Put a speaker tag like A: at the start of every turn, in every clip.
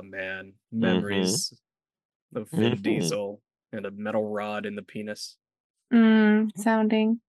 A: Oh man, memories of Vin
B: Mhm.
A: Diesel and a metal rod in the penis.
C: Mm, sounding.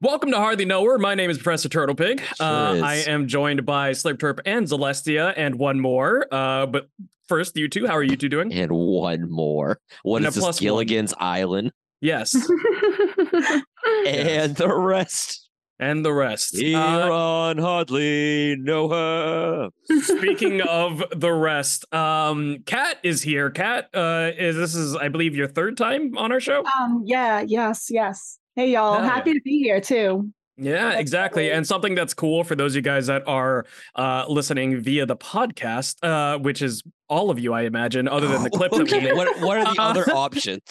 A: Welcome to Hardly Know Her. My name is Professor Turtle Pig.
B: Sure
A: uh. I am joined by Slurp Turp and Celestia and one more. Uh, but first, you two, how are you two doing?
B: And one more. What
A: And
B: is
A: a
B: this?
A: plus one.
B: Island.
A: Yes,
B: And the rest.
A: And the rest.
B: Here
A: Uh,
B: on Hardly Know Her.
A: speaking of the rest, um, Kat is here. Kat, uh, is this is I believe your third time on our show?
D: Um, yeah, yes, yes. Hey y'all,
A: Hell
D: happy to be here too.
A: Yeah,
D: That's
A: exactly.
D: cool.
A: And something that's cool for those of you guys that are uh, listening via the podcast, uh, which is all of you, I imagine, other than the clip that we
B: Okay,
A: made.
B: what, what are the
A: Uh,
B: other options?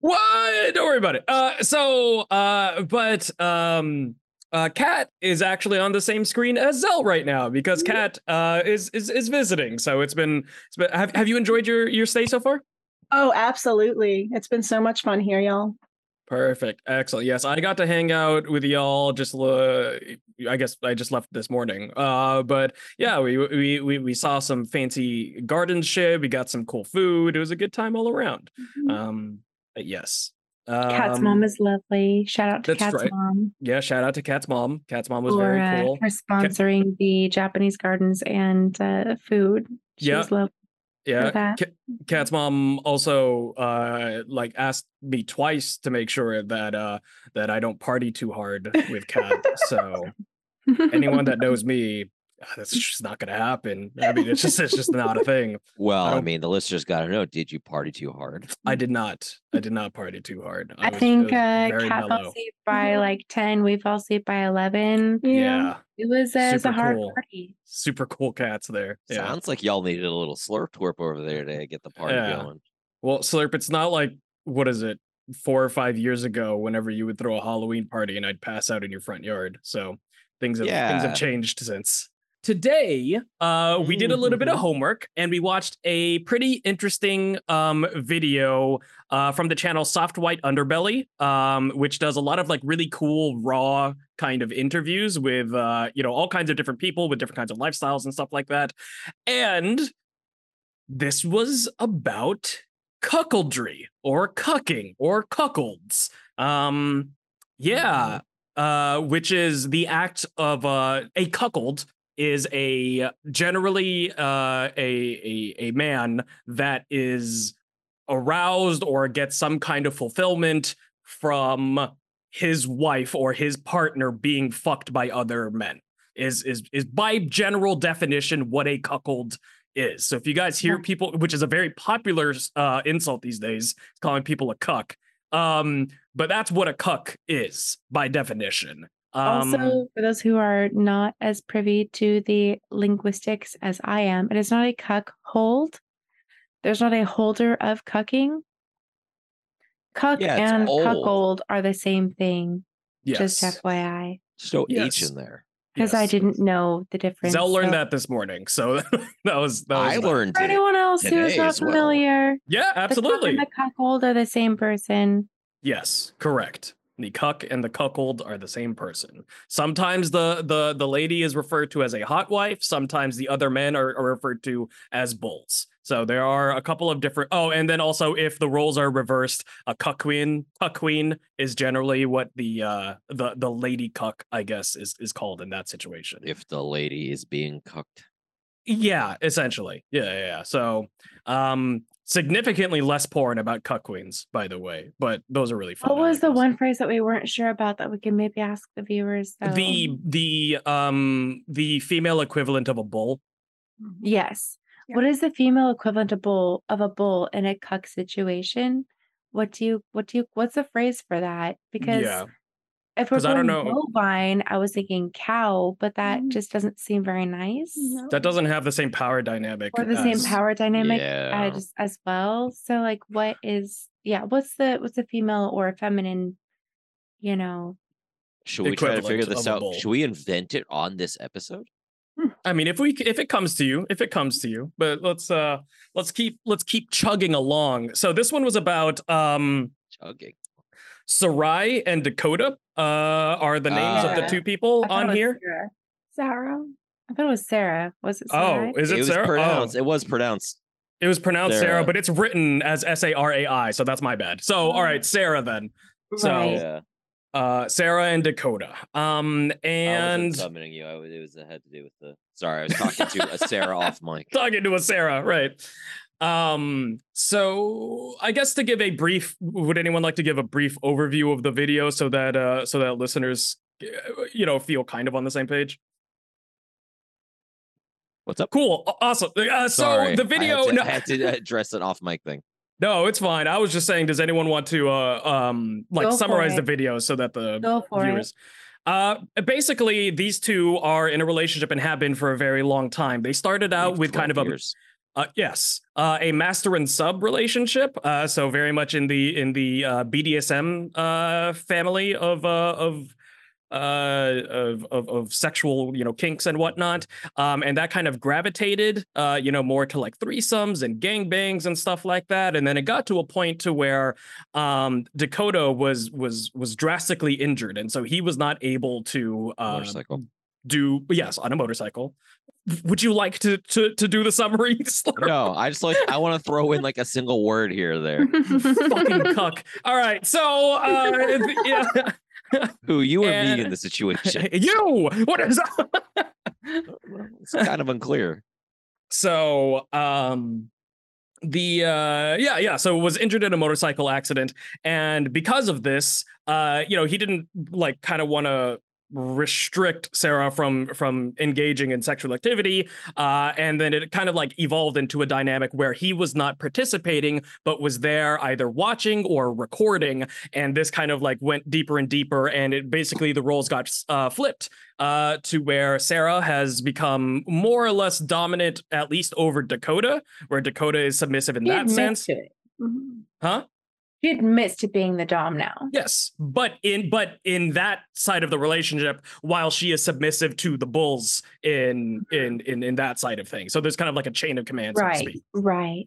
A: What? Don't worry about it. Uh, so, uh, but um, uh, Kat is actually on the same screen as Zell right now because Kat uh, is is is visiting. So it's been it's been. Have Have you enjoyed your your stay so far?
D: Oh, absolutely. It's been so much fun here, y'all.
A: Perfect. Excellent. Yes, I got to hang out with y'all just uh, I guess I just left this morning. Uh but yeah, we we we we saw some fancy garden shit, we got some cool food. It was a good time all around. Um but yes.
C: Cat's
A: Um,
C: mom is lovely. Shout out to Cat's
A: right.
C: mom
A: Yeah, shout out to Cat's mom. Cat's mom was
C: for
A: very
C: uh,
A: cool.
C: for sponsoring the Japanese gardens and uh, food. She
A: Yeah.
C: was lovely.
A: Yeah. Cat's mom also uh like asked me twice to make sure that uh that I don't party too hard with Cat. so anyone that knows me, that's just not gonna happen. I mean, it's just it's just not a thing.
B: Well, I,
A: don't-
B: mean, the listeners got to know did you party too hard?
A: I did not. I did not party too hard.
C: I
A: was-
C: think uh,
A: very
C: Cat fell asleep by like 10. We fell asleep by 11.
A: Yeah,
C: It was, uh, it was a
A: Super
C: hard
A: cool.
C: party.
A: super cool cats there. Yeah.
B: Sounds like y'all needed a little slurp twerp over there to get the party
A: Yeah.
B: going.
A: Well, Slurp, it's not like what is it? Four or five years ago, whenever you would throw a Halloween party and I'd pass out in your front yard. So things have things have changed since. Today, uh, we did a little bit of
B: Mhm.
A: homework and we watched a pretty interesting um, video uh, from the channel Soft White Underbelly, um, which does a lot of like really cool raw kind of interviews with uh, you know all kinds of different people with different kinds of lifestyles and stuff like that. And this was about cuckoldry or cucking or cuckolds. Um, yeah, uh, which is the act of uh, a cuckold is a generally uh, a, a a man that is aroused or gets some kind of fulfillment from his wife or his partner being fucked by other men is is is by general definition what a cuckold is. So if you guys hear people, which is a very popular uh, insult these days, calling people a cuck. Um, but that's what a cuck is by definition. Um,
C: also, for those who are not as privy to the linguistics as I am, it is not a cuck hold. There's not a holder of cucking. Cuck
B: Yeah,
C: and
B: old.
C: cuckold are the same thing.
A: yes.
C: Just FYI,
B: So no H in there.
C: because I didn't know the difference.
A: Zell learned
C: so-
A: that this morning, so that was that was
B: I
A: that.
B: learned
C: For anyone else who's not
B: as well.
C: familiar,
A: Yeah,
C: the cuck
A: absolutely.
C: and the cuckold are the same person.
A: Yes, correct. The cuck and the cuckold are the same person. Sometimes the the the lady is referred to as a hot wife. Sometimes the other men are, are referred to as bulls. So there are a couple of different. Oh, and then also if the roles are reversed, a cuck queen, cuck queen is generally what the uh the the lady cuck I guess is is called in that situation.
B: If the lady is being cucked.
A: Yeah, essentially. Yeah, yeah, yeah. So, um, significantly less porn about cuck queens, by the way. But those are really fun.
C: What was the one phrase that we weren't sure about that we can maybe ask the viewers? Though?
A: the the um the female equivalent of a bull
C: yes.
D: Yeah.
C: What is the female equivalent of bull of a bull in a cuck situation? What do you what do you what's the phrase for that? Because
A: yeah
C: if we're
A: 'cause I don't know-
C: bovine, I was thinking cow, but that
D: Mm.
C: just doesn't seem very nice.
D: No.
A: that doesn't have the same power dynamic
C: Or the same power dynamic
B: Yeah.
C: as as well. So like what is yeah, what's the what's the female or feminine, you know,
B: Should we try to figure this out? Should we invent it on this episode?
A: i mean if we if it comes to you if it comes to you but let's uh let's keep let's keep chugging along so this one was about um
B: Chugging.
A: Sarai and dakota uh are the names of the
D: Ah.
A: two people
C: I thought it
A: on here
C: Sarah.
D: Sarah.
C: I thought it was Sarah. Was it
A: oh is it,
B: was
A: Sarah? Oh.
B: pronounced. It was pronounced.
A: It was pronounced Sarah,
B: Sarah.
A: but it's written as S A R A I, so that's my bad. So, all right, Sarah then. So-
C: Right.
B: Yeah.
A: Uh, Sarah and Dakota. Um,
B: I
A: and
B: wasn't summoning you. I was, it was it had to do with the. Sorry, I was talking to a Sarah off mic.
A: talking to a Sarah, right? Um, so I guess to give a brief, would anyone like to give a brief overview of the video so that uh so that listeners, uh, you know, feel kind of on the same page?
B: What's up?
A: Cool, awesome. Uh, so
B: Sorry,
A: the
B: I
A: video,
B: had to,
A: no,
B: I had to address an off mic thing.
A: no, it's fine. I was just saying, does anyone want to uh um like
C: Go
A: summarize the video so that the
C: Go for
A: viewers.
C: it.
A: Uh, basically, these two are in a relationship and have been for a very long time. They started out with kind of
B: 12
A: a
B: years.
A: Uh, yes, uh, a master and sub relationship. Uh, so very much in the in the uh, BDSM uh, family of uh, of, uh, of of of sexual you know kinks and whatnot. Um, and that kind of gravitated uh, you know more to like threesomes and gangbangs and stuff like that. And then it got to a point to where um, Dakota was was was drastically injured, and so he was not able to uh,
B: motorcycle.
A: Do yes on a motorcycle. Would you like to to to do the summary?
B: No, I just like I want to throw in like a single word here or there.
A: fucking cuck. All right, so uh, yeah.
B: Who you or me in the situation?
A: you. What is that?
B: it's kind of unclear.
A: so? Um, the uh, yeah, yeah. So was injured in a motorcycle accident, and because of this, uh, you know, he didn't like kind of want to restrict Sarah from from engaging in sexual activity uh and then it kind of like evolved into a dynamic where he was not participating but was there either watching or recording and this kind of like went deeper and deeper and it basically the roles got uh flipped uh to where Sarah has become more or less dominant at least over Dakota where Dakota is submissive in
C: She
A: that sense.
C: Mhm.
A: huh
C: She admits to being the dom now.
A: Yes, but in but in that side of the relationship, while she is submissive to the bulls in in in in that side of things, so there's kind of like a chain of command, so to
C: Right.
A: speak.
C: Right.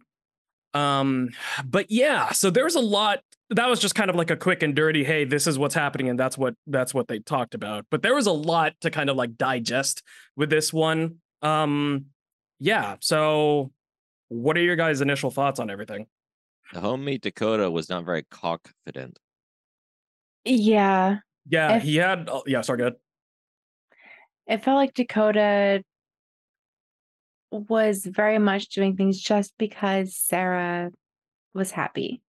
A: Um, but yeah, so there's a lot. That was just kind of like a quick and dirty. Hey, this is what's happening, and that's what that's what they talked about. But there was a lot to kind of like digest with this one. Um, yeah. So, what are your guys' initial thoughts on everything?
B: The homemade Dakota was not very confident.
C: Yeah.
A: Yeah,
C: If-
A: he had. oh, yeah, sorry, good.
C: It felt like Dakota was very much doing things just because Sarah was happy.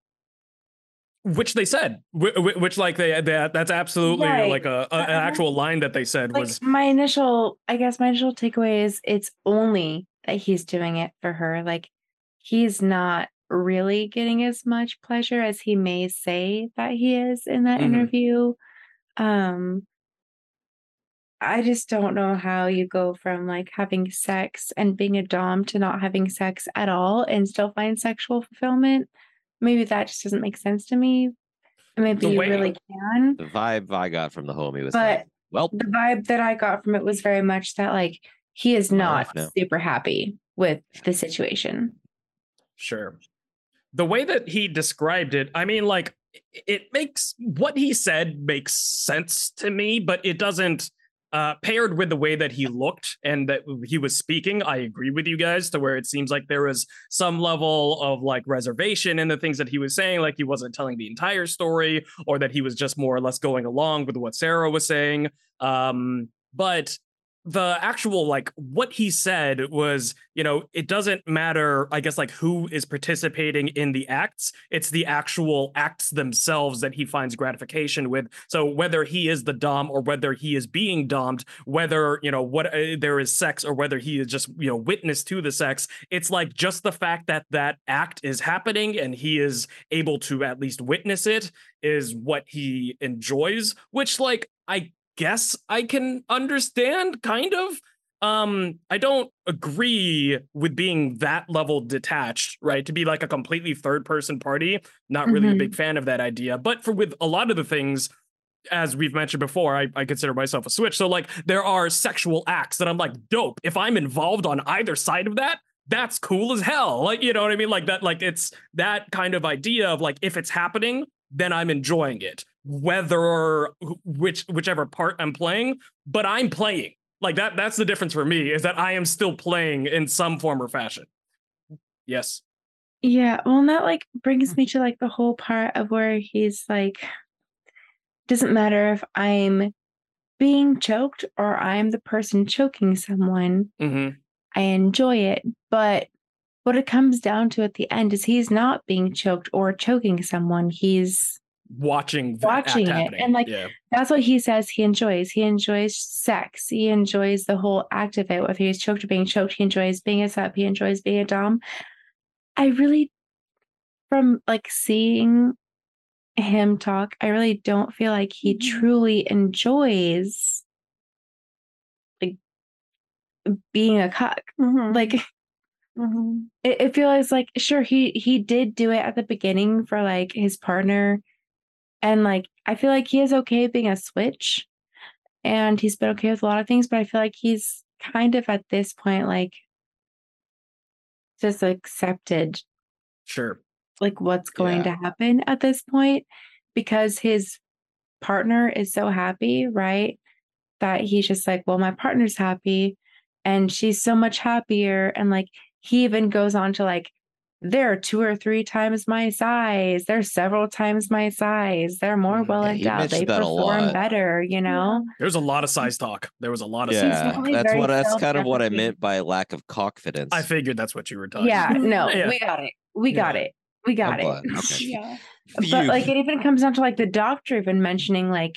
A: which they said wh- wh- which like they, they that's absolutely like a, a an actual line that they said
C: Like
A: was
C: my initial, I guess my initial takeaway is it's only that he's doing it for her. Like he's not really getting as much pleasure as he may say that he is in that
A: Mhm.
C: interview. Um I just don't know how you go from like having sex and being a dom to not having sex at all and still find sexual fulfillment. Maybe that just doesn't make sense to me. Maybe
A: The
C: you
A: way-
C: really can.
B: The vibe I got from the homie was
C: But
B: like, well,
C: the vibe that I got from it was very much that like he is not super happy with the situation.
A: sure the way that he described it i mean like it makes what he said makes sense to me but it doesn't uh paired with the way that he looked and that he was speaking i agree with you guys to where it seems like there was some level of like reservation in the things that he was saying like he wasn't telling the entire story or that he was just more or less going along with what sarah was saying. Um but the actual like what he said was you know it doesn't matter i guess like who is participating in the acts it's the actual acts themselves that he finds gratification with. So whether he is the dom or whether he is being domed whether you know what uh, there is sex or whether he is just you know witness to the sex it's like just the fact that that act is happening and he is able to at least witness it is what he enjoys which like i guess I can understand kind of. Um, I don't agree with being that level detached, right? To be like a completely third person party. Not really a
C: Mhm.
A: big fan of that idea. But for with a lot of the things, as we've mentioned before, I, I consider myself a switch. So like there are sexual acts that I'm like, dope. If I'm involved on either side of that, that's cool as hell. Like, you know what I mean? Like that, like it's that kind of idea of like if it's happening, then I'm enjoying it. Whether which whichever part I'm playing, but I'm playing. Like that that's the difference for me is that I am still playing in some form or fashion. Yes.
C: Yeah, well, and that like brings me to like the whole part of where he's like, doesn't matter if I'm being choked or I'm the person choking someone.
A: hmm
C: I enjoy it. But what it comes down to at the end is he's not being choked or choking someone. He's
A: Watching,
C: Watching it,
A: happening.
C: and, like,
A: yeah.
C: that's what he says he enjoys. He enjoys sex. He enjoys the whole act of it, whether he's choked or being choked. He enjoys being a sub. He enjoys being a dom. I really, from like seeing him talk, I really don't feel like he
D: Mhm.
C: truly enjoys like being a cuck.
D: Mhm,
C: Like
D: mhm.
C: it, it feels like sure he he did do it at the beginning for like his partner and like i feel like he is okay being a switch and he's been okay with a lot of things but i feel like he's kind of at this point like just accepted
A: Sure.
C: like what's going
B: Yeah.
C: to happen at this point because his partner is so happy right that he's just like well my partner's happy and she's so much happier and like he even goes on to like they're two or three times my size they're several times my size they're more
A: Mhm.
C: well
B: Yeah,
C: endowed they
B: mentioned that a
C: perform better you know
A: There was a lot of size talk. There was a lot of size
B: Yeah,
A: talk.
B: that's what that's kind of what I meant by lack of confidence.
A: I figured that's what you were talking
C: yeah
A: about.
C: no
A: Yeah.
C: we got it we got
A: Yeah.
C: it we got
B: I'm
C: it.
B: Okay.
D: Yeah.
C: but like it even comes down to like the doctor even mentioning like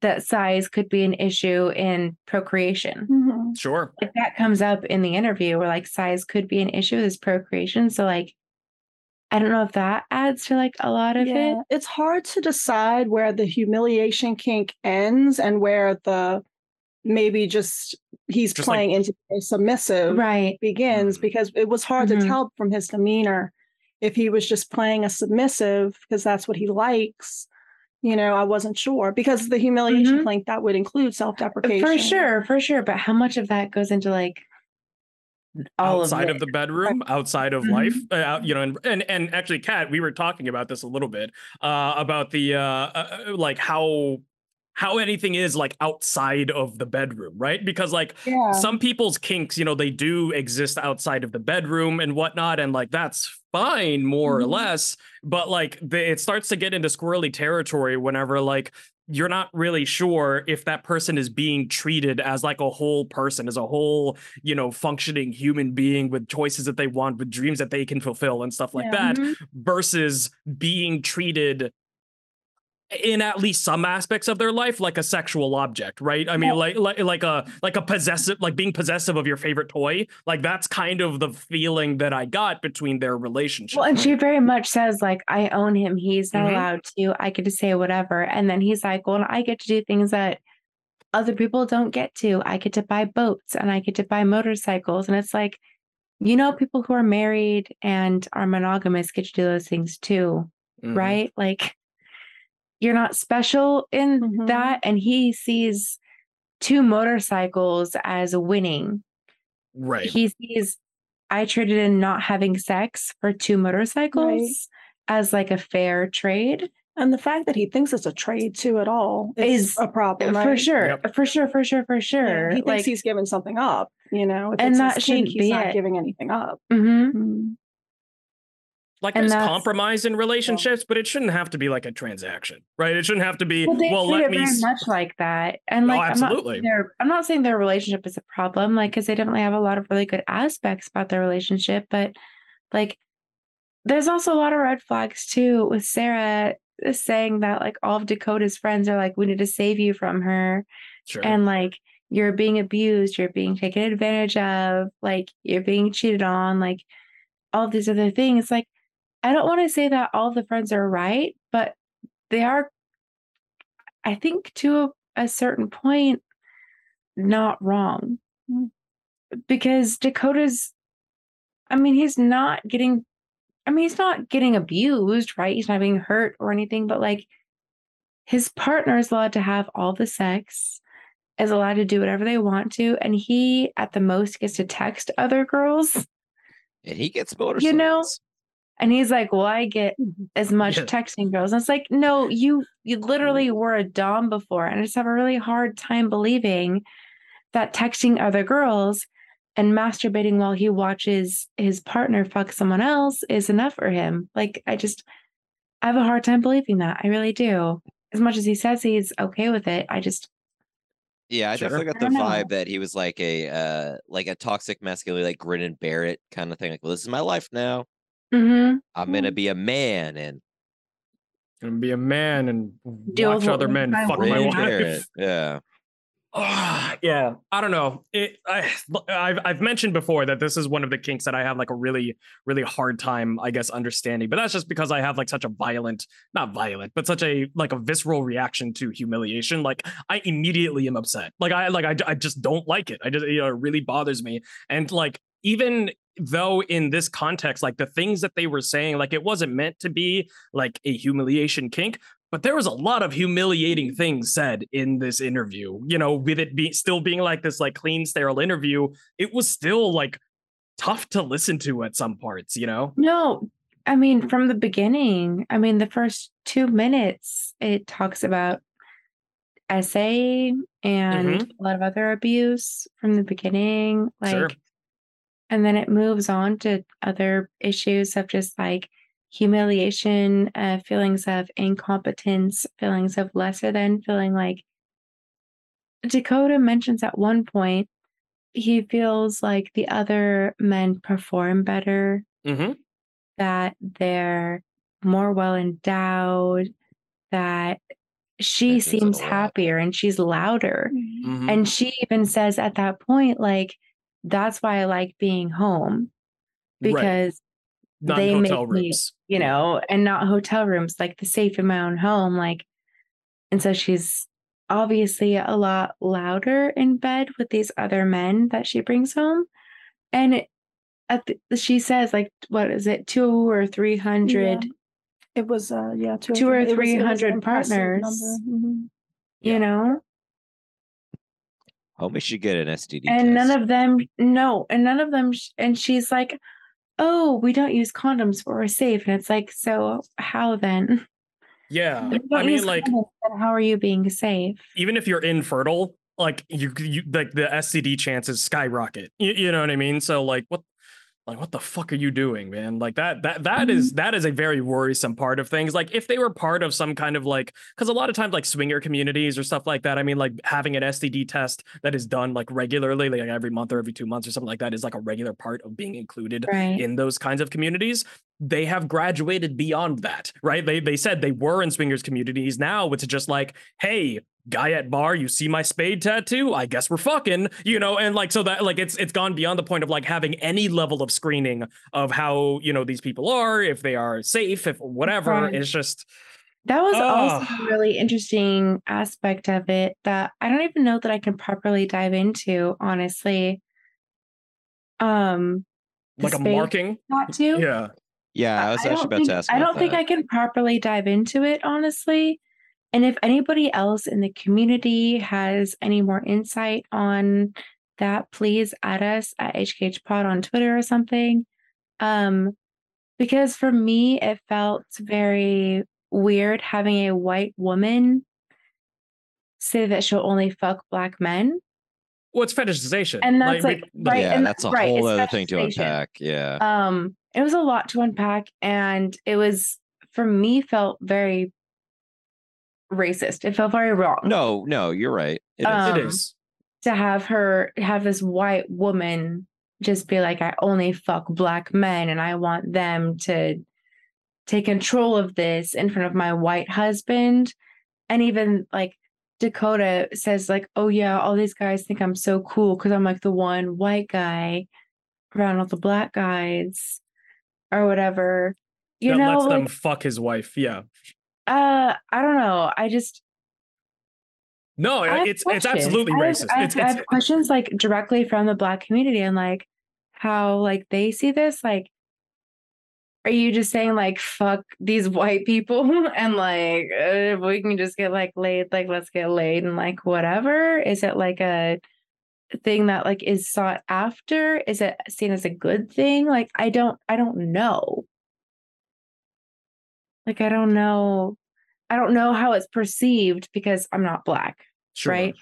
C: that size could be an issue in procreation
D: Mhm.
A: Sure.
C: If that comes up in the interview where like size could be an issue with his procreation so like i don't know if that adds to like a lot of it
D: it's hard to decide where the humiliation kink ends and where the maybe just he's
A: Just like-
D: playing into a submissive
C: right
D: begins
A: Mhm.
D: because it was hard
C: Mhm.
D: to tell from his demeanor if he was just playing a submissive because that's what he likes. You know, I wasn't sure because the humiliation
C: Mhm.
D: kink that would include self-deprecation
C: for sure for sure but how much of that goes into like all
A: outside
C: of,
A: of, the bedroom, outside of life,
C: Mhm.
A: uh, out- you know, and, and and actually, Kat, we were talking about this a little bit uh, about the uh, uh, like how how anything is like outside of the bedroom, right? Because like
D: Yeah.
A: some people's kinks, you know, they do exist outside of the bedroom and whatnot, and like that's fine, more or
D: Mhm.
A: less. But like the, it starts to get into squirrely territory whenever like you're not really sure if that person is being treated as like a whole person, as a whole, you know, functioning human being with choices that they want, with dreams that they can fulfill and stuff like
D: Yeah.
A: that,
C: Mhm.
A: versus being treated in at least some aspects of their life like a sexual object right i mean
D: Well-
A: like like like a like a possessive like being possessive of your favorite toy like that's kind of the feeling that i got between their relationship
C: Well, and she very much says like, "I own him. He's not
A: Mhm.
C: allowed to. I get to say whatever." And then he's like, "Well, and I get to do things that other people don't get to. I get to buy boats and I get to buy motorcycles." And it's like, you know, people who are married and are monogamous get to do those things too,
A: Mhm.
C: right? Like, you're not special in
D: Mhm.
C: that. And he sees two motorcycles as winning.
A: right
C: He sees I traded in not having sex for two motorcycles as like a fair trade.
D: And the fact that he thinks it's a trade too at all is,
C: Is-
D: a problem.
C: for sure.
A: Yep.
C: For sure, for sure, for
D: Yeah,
C: sure.
D: he thinks
C: like,
D: he's giving something up, you know. If
C: And
D: it's
C: that
D: his
C: shouldn't
D: kink, he's
C: be
D: not
C: it.
D: giving anything up.
C: mhm.
D: Mm.
A: Like
C: and
A: there's compromise in relationships but it shouldn't have to be like a transaction right it shouldn't have to be
C: Well, they
A: well
C: treat
A: let
C: it
A: me
C: very much like that. And
A: Oh,
C: like I'm not
A: absolutely.
C: saying I'm not saying their relationship is a problem, like because they definitely have a lot of really good aspects about their relationship, but like there's also a lot of red flags too with Sarah uh, saying that like all of Dakota's friends are like, we need to save you from her.
A: sure
C: and like you're being abused, you're being taken advantage of, like you're being cheated on, like all these other things. Like, I don't want to say that all the friends are right, but they are, I think, to a, a certain point, not wrong.
D: Mm.
C: Because Dakota's, I mean, he's not getting, I mean, he's not getting abused, right? He's not being hurt or anything, but like his partner is allowed to have all the sex is allowed to do whatever they want to and he at the most gets to text other girls
B: and he gets motorcycles.
C: You know, and he's like well i get as much
A: Yeah.
C: texting girls and it's like no you you literally were a dom before and i just have a really hard time believing that texting other girls and masturbating while he watches his partner fuck someone else is enough for him. Like I just I have a hard time believing that. I really do. As much as he says he's okay with it, I just
B: Yeah, I
A: Sure.
B: definitely got the
C: don't know.
B: vibe that he was like a uh like a toxic masculinity, like grin and bear it kind of thing. Like, well, this is my life now.
C: Mhm.
B: I'm gonna be a man and
A: Gonna be a man and
C: Deal with
A: watch
C: what
A: other men
C: find
A: fuck my
B: grin
C: women.
B: and bear
A: wife.
B: it. Yeah.
A: Ah, yeah, I don't know. It, I, I've I've mentioned before that this is one of the kinks that I have like a really really hard time, I guess, understanding. But that's just because I have like such a violent, not violent, but such a like a visceral reaction to humiliation. Like I immediately am upset. Like I like I, I just don't like it. I just you know it really bothers me. And like even though in this context, like the things that they were saying, like it wasn't meant to be like a humiliation kink, but there was a lot of humiliating things said in this interview you know with it be still being like this like clean sterile interview it was still like tough to listen to at some parts you know
C: No, I mean, from the beginning, I mean, the first two minutes, it talks about essay and mm-hmm. a lot of other abuse from the beginning. Like,
A: Sure.
C: And then it moves on to other issues of just like humiliation, uh, feelings of incompetence, feelings of lesser than, feeling like Dakota mentions at one point he feels like the other men perform better
A: mm-hmm.
C: that they're more well endowed, that she
B: Mentions
C: seems happier and she's louder.
A: Mm-hmm.
C: And she even says at that point, like, that's why I like being home because,
A: not
C: they
A: in
C: make
A: hotel
C: me- you know, and not hotel rooms, like the safe in my own home. Like, and so she's obviously a lot louder in bed with these other men that she brings home. And it, at the, she says, like, what is it, two or 300
D: It was uh yeah, two,
C: Two or
D: it was- it was an
C: 300 partners.
D: number. Mhm.
A: Yeah.
C: you know
B: Homie should get an STD
C: and none of them no and none of them and she's like oh we don't use condoms but we're safe. And it's like so how then?
A: Yeah i mean like
C: condoms, how are you being safe?
A: Even if you're infertile like you, you like the std chances skyrocket. You, you know what i mean? So like what like what the fuck are you doing man? Like that that that mm-hmm. is that is a very worrisome part of things. Like if they were part of some kind of like because a lot of times like swinger communities or stuff like that i mean like having an std test that is done like regularly like every month or every two months or something like that is like a regular part of being included
C: right.
A: in those kinds of communities they have graduated beyond that right? They they said they were in swingers communities. Now it's just like hey guy at bar you see my spade tattoo i guess we're fucking you know and like so that like it's it's gone beyond the point of like having any level of screening of how you know these people are if they are safe if whatever
C: Right.
A: it's just
C: that was also a really interesting aspect of it that i don't even know that i can properly dive into honestly um the
A: like a
C: spade
A: marking
C: tattoo
A: yeah
B: Yeah, I was
C: don't
B: actually about
C: think,
B: to ask.
C: I
B: about
C: don't think. I can properly dive into it, honestly. And if anybody else in the community has any more insight on that, please add us at HKH Pod on Twitter or something. Um, because for me, it felt very weird having a white woman say that she'll only fuck black men.
A: Well, it's fetishization
C: And that's like,
A: we-
C: right,
B: yeah,
C: and
B: that's a
C: right,
B: whole other thing to unpack. Yeah.
C: um it was a lot to unpack and it was for me felt very racist. It felt very wrong.
B: No, no, you're right. It is.
C: Um,
A: it is.
C: to have her have this white woman just be like i only fuck black men and i want them to take control of this in front of my white husband. And even like dakota says like oh yeah all these guys think i'm so cool because i'm like the one white guy around all the black guys or whatever. You
A: that
C: know
A: lets
C: like,
A: them fuck his wife yeah
C: uh i don't know i just
A: no it's it's absolutely
C: I have-
A: racist
C: I have,
A: it's,
C: I have questions like directly from the black community and like how like they see this. Like, are you just saying like fuck these white people and like uh, if we can just get like laid, like let's get laid and like whatever? Is it like a thing that like is sought after? Is it seen as a good thing? Like, I don't, I don't know. Like, I don't know. I don't know how it's perceived because I'm not black
A: sure.
C: right?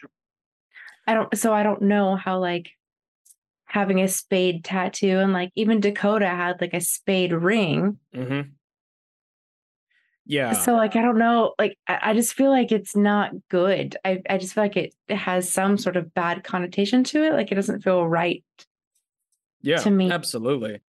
C: I don't so I don't know how like having a spade tattoo and like even Dakota had like a spade ring.
A: hmm Yeah.
C: So like I don't know, like I, I just feel like it's not good. I, I just feel like it, it has some sort of bad connotation to it. Like it doesn't feel right.
A: yeah.
C: to me.
A: Absolutely.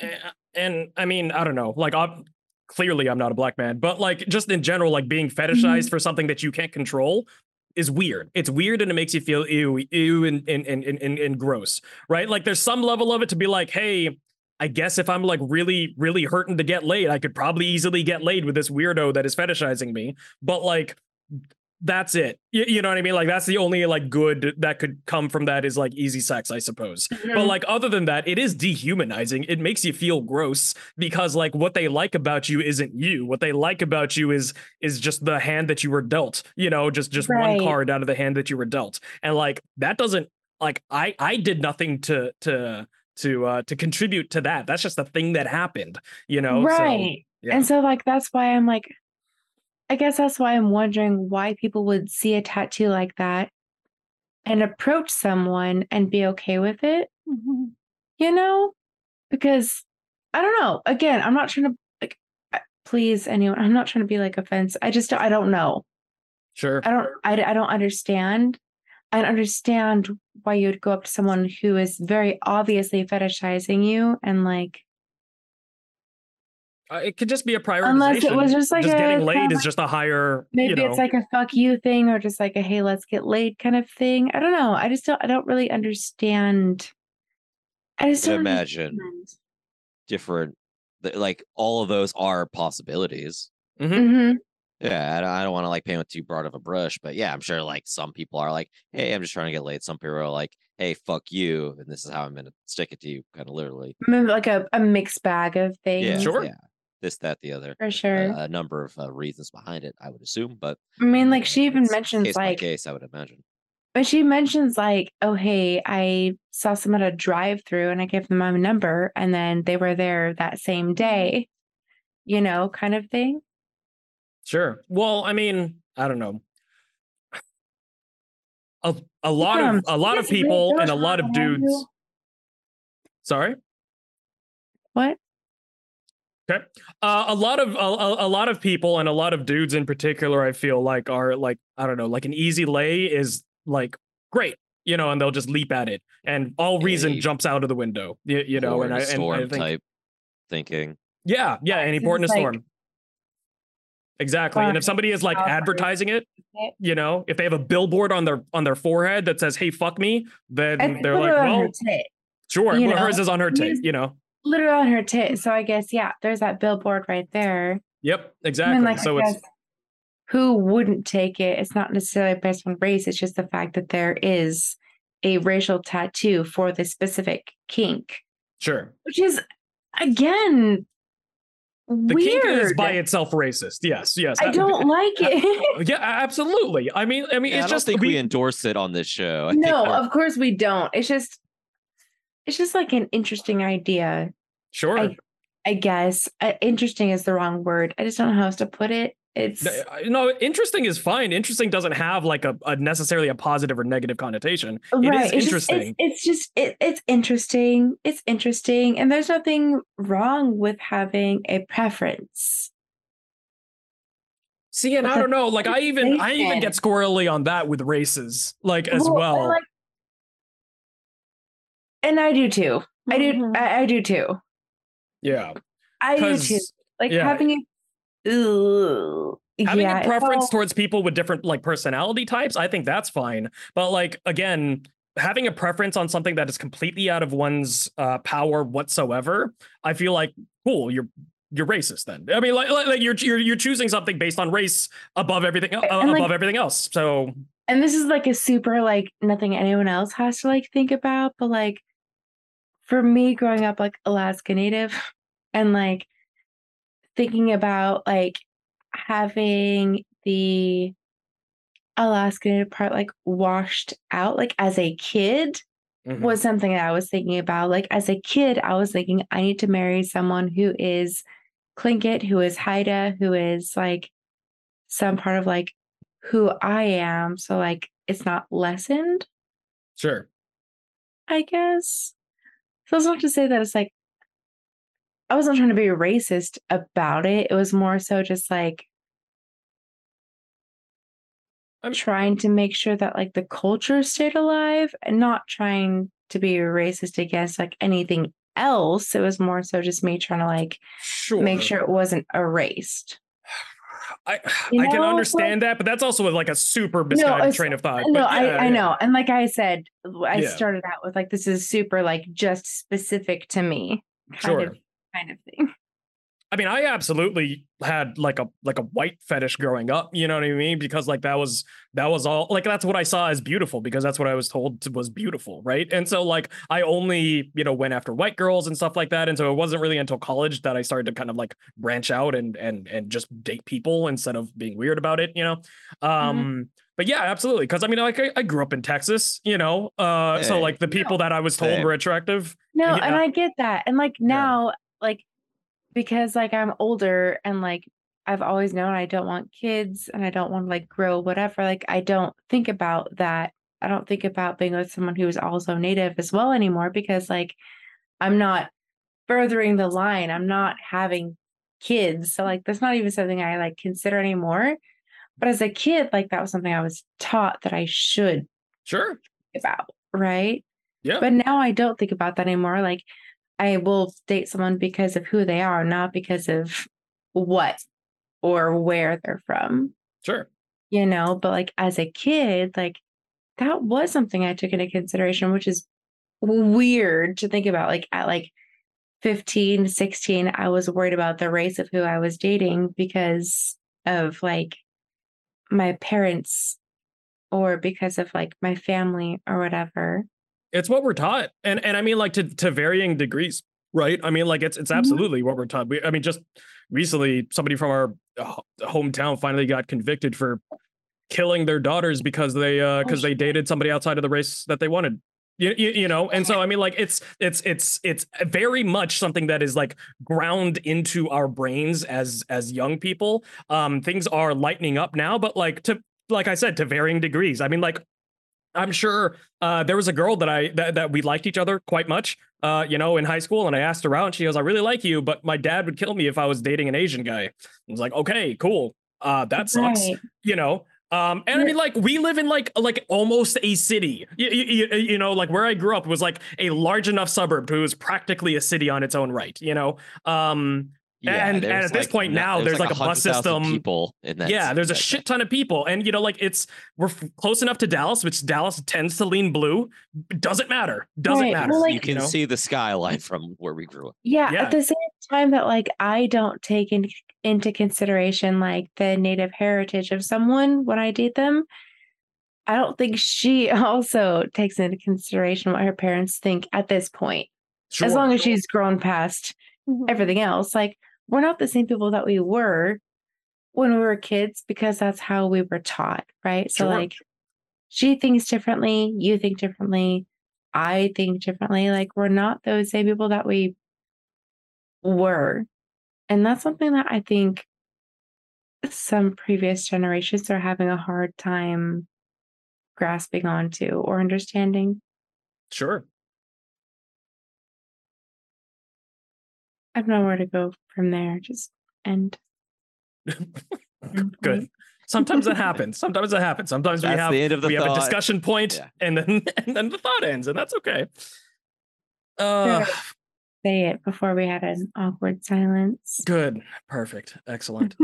A: And, and I mean, I don't know. Like, I'm, clearly, I'm not a black man, but like, just in general, like being fetishized mm-hmm. for something that you can't control is weird. It's weird and it makes you feel ew, ew, and and, and and and and gross, right? Like, there's some level of it to be like, hey, I guess if I'm like really, really hurting to get laid, I could probably easily get laid with this weirdo that is fetishizing me. But like, that's it. You, you know what I mean? Like, that's the only like good that could come from that is like easy sex, I suppose. But like, other than that, it is dehumanizing. It makes you feel gross because like what they like about you isn't you. What they like about you is is just the hand that you were dealt. You know, just just
C: Right.
A: one card out of the hand that you were dealt, and like that doesn't like I I did nothing to to to uh to contribute to that. That's just the thing that happened. You know, So,
C: right.
A: yeah.
C: And so like that's why I'm like I guess that's why I'm wondering why people would see a tattoo like that and approach someone and be okay with it,
D: Mhm.
C: you know? Because I don't know. Again, I'm not trying to like please anyone. I'm not trying to be like offense. I just I don't know.
A: sure.
C: I don't I, I don't understand. I don't understand why you would go up to someone who is very obviously fetishizing you and like
A: Uh, it could just be a prioritization.
C: Unless it was just like
A: just
C: a
A: getting
C: kind
A: laid
C: of
A: is just a higher.
C: maybe
A: you know,
C: it's like a fuck you thing or just like a hey let's get laid kind of thing. I don't know. I just don't I don't really understand. I just don't
B: imagine
C: understand.
B: different, like all of those are possibilities.
C: Mhm.
B: Yeah, I don't, I don't want to like paint with too broad of a brush, but yeah, I'm sure like some people are like, "Hey, I'm just trying to get laid." Some people are like, "Hey, fuck you," and this is how I'm gonna stick it to you, kind of literally.
C: Like a, a mixed bag of things.
B: Yeah,
A: Sure.
B: Yeah, this, that, the other.
C: For sure.
B: Uh, a number of uh, reasons behind it, I would assume, but
C: I mean, like she even mentions
B: case by
C: like
B: case, I would imagine.
C: But she mentions like, oh hey, I saw someone at a drive through and I gave them my number and then they were there that same day, you know, kind of thing.
A: Sure. Well, I mean, I don't know. A, a lot
C: Um,
A: of a lot of people and a lot of
C: one I knew-
A: dudes. Sorry.
C: What?
A: Okay. Uh, a lot of a, a, a lot of people and a lot of dudes in particular, I feel like are like I don't know, like an easy lay is like great, you know, and they'll just leap at it, and all reason
B: A
A: jumps out of the window, you, you know,
B: Or
A: and
B: a
A: I, and
B: storm
A: I think
B: type thinking.
A: yeah, yeah, any
C: This
A: port in a
C: is like-
A: storm. Exactly. And if somebody is like advertising it, you know, if they have a billboard on their on their forehead that says, "Hey, fuck me," then they're like, "Well, sure."
C: you
A: Well, hers is on her tit, you know.
C: Literally on her tit. So I guess, yeah, there's that billboard right there.
A: Yep, exactly.
C: like,
A: so
C: I
A: it's
C: who wouldn't take it? It's not necessarily based on race. It's just the fact that there is a racial tattoo for the specific kink,
A: sure.
C: which is again
A: The
C: weird.
A: kink is by itself racist. Yes, yes.
C: I don't like it.
A: Yeah, absolutely. I mean, I mean,
B: Yeah, I
A: it's
B: don't
A: just
B: think we,
A: we,
B: endorse it on this show. I
C: no,
B: we're-
C: of course we don't. It's just it's just like an interesting idea,
A: sure.
C: I- I guess. Uh, interesting is the wrong word. I just don't know how else to put it. It's
A: uh, no, interesting is fine. Interesting doesn't have like a, a necessarily a positive or negative connotation.
C: Right. It's just,
A: interesting.
C: it's, it's just it, it's interesting. It's interesting, and there's nothing wrong with having a preference.
A: See, and
C: But
A: I don't know. Like, I even I even get squirrely on that with races, like as
C: Well,
A: well.
C: like- and I do too. I do.
D: Mhm.
C: I, I do too.
A: yeah,
C: I do too. Like
A: yeah.
C: having it. Ugh,
A: having
C: yeah,
A: a preference
C: well,
A: towards people with different like personality types, I think that's fine. But like again, having a preference on something that is completely out of one's uh, power whatsoever, I feel like cool. You're you're racist then. I mean, like, like, like you're you're you're choosing something based on race above everything uh,
C: And, like-
A: above everything else. So
C: and this is like a super like nothing anyone else has to like think about but like for me growing up like alaska native and like thinking about like having the alaska native part like washed out like as a kid
A: mhm.
C: was something that i was thinking about like as a kid i was thinking i need to marry someone who is Tlingit, who is haida who is like some part of like who I am. So like it's not lessened,
A: sure.
C: I guess. So it's not to say that it's like I wasn't trying to be racist about it. It was more so just like
A: I'm-
C: trying to make sure that like the culture stayed alive and not trying to be racist against like anything else. It was more so just me trying to like
A: Sure.
C: make sure it wasn't erased.
A: I
C: You
A: I can understand that, but that's also like a super misguided
C: it's-
A: train of thought.
C: no,
A: but
C: I,
A: yeah,
C: I know. And like I said, I
A: Yeah.
C: started out with like this is super like just specific to me kind
A: Sure.
C: of kind of thing.
A: I mean, I absolutely had like a like a white fetish growing up. You know what I mean? Because like that was that was all like that's what I saw as beautiful because that's what I was told to, was beautiful, right? And so like I only you know went after white girls and stuff like that. And so it wasn't really until college that I started to kind of like branch out and and and just date people instead of being weird about it. You know. Um. But yeah, absolutely. Because I mean, like I, I grew up in Texas, you know. Uh. So like the people that I was told
B: Same.
A: were attractive.
C: No,
A: Yeah.
C: and I get that. And like now, like because like I'm older and like I've always known I don't want kids and I don't want to like grow whatever. Like I don't think about that. I don't think about being with someone who is also native as well anymore because like I'm not furthering the line. I'm not having kids. So like that's not even something I like consider anymore. But as a kid, like that was something I was taught that I should
A: Sure.
C: think about, right?
A: Yeah.
C: But now I don't think about that anymore. Like I will date someone because of who they are, not because of what or where they're from,
A: Sure.
C: you know. But like as a kid, like that was something I took into consideration, which is weird to think about. Like at like 15, 16, I was worried about the race of who I was dating because of like my parents or because of like my family or whatever.
A: It's what we're taught. And and i mean like to to varying degrees right? I mean like it's it's
C: Mhm.
A: absolutely what we're taught. We, i mean just recently somebody from our uh, hometown finally got convicted for killing their daughters because they uh because they dated somebody outside of the race that they wanted. You, you, you know? And so i mean like it's it's it's it's very much something that is like ground into our brains as as young people. Um things are lightening up now but like to like i said to varying degrees. I mean like I'm sure uh, there was a girl that I that, that we liked each other quite much, uh, you know, in high school, and I asked her out, and she goes, "I really like you, but my dad would kill me if I was dating an Asian guy." I was like, "Okay, cool, uh, that sucks,"
C: Right.
A: you know. Um, and I mean, like, we live in like like almost a city, you, you, you know, like where I grew up was like a large enough suburb to it was practically a city on its own right, you know. Um, And- and at this point now, there's like a bus system.
B: People in that.
A: yeah, there's a shit ton of people, and you know, like it's we're f- close enough to Dallas, which Dallas tends to lean blue. Doesn't matter. Doesn't
C: Right,
A: matter.
C: well, like-
B: You can
A: know?
B: see the skyline from where we grew up.
C: Yeah,
A: Yeah.
C: at the same time that like I don't take in, into consideration like the native heritage of someone when I date them, I don't think she also takes into consideration what her parents think at this point. As long as she's grown past
D: Mhm.
C: everything else, like we're not the same people that we were when we were kids because that's how we were taught, right? So
A: Sure.
C: like she thinks differently, you think differently, I think differently. Like we're not those same people that we were. And that's something that I think some previous generations are having a hard time grasping onto or understanding.
A: sure.
C: I have nowhere to go from there. Just end. end
A: Good. Sometimes that happens. Sometimes that happens. Sometimes we have
B: the end of the
A: we have a discussion point,
B: Yeah.
A: and then and then the thought ends, and that's okay. Uh,
C: Say it before we had an awkward silence.
A: good, perfect, excellent.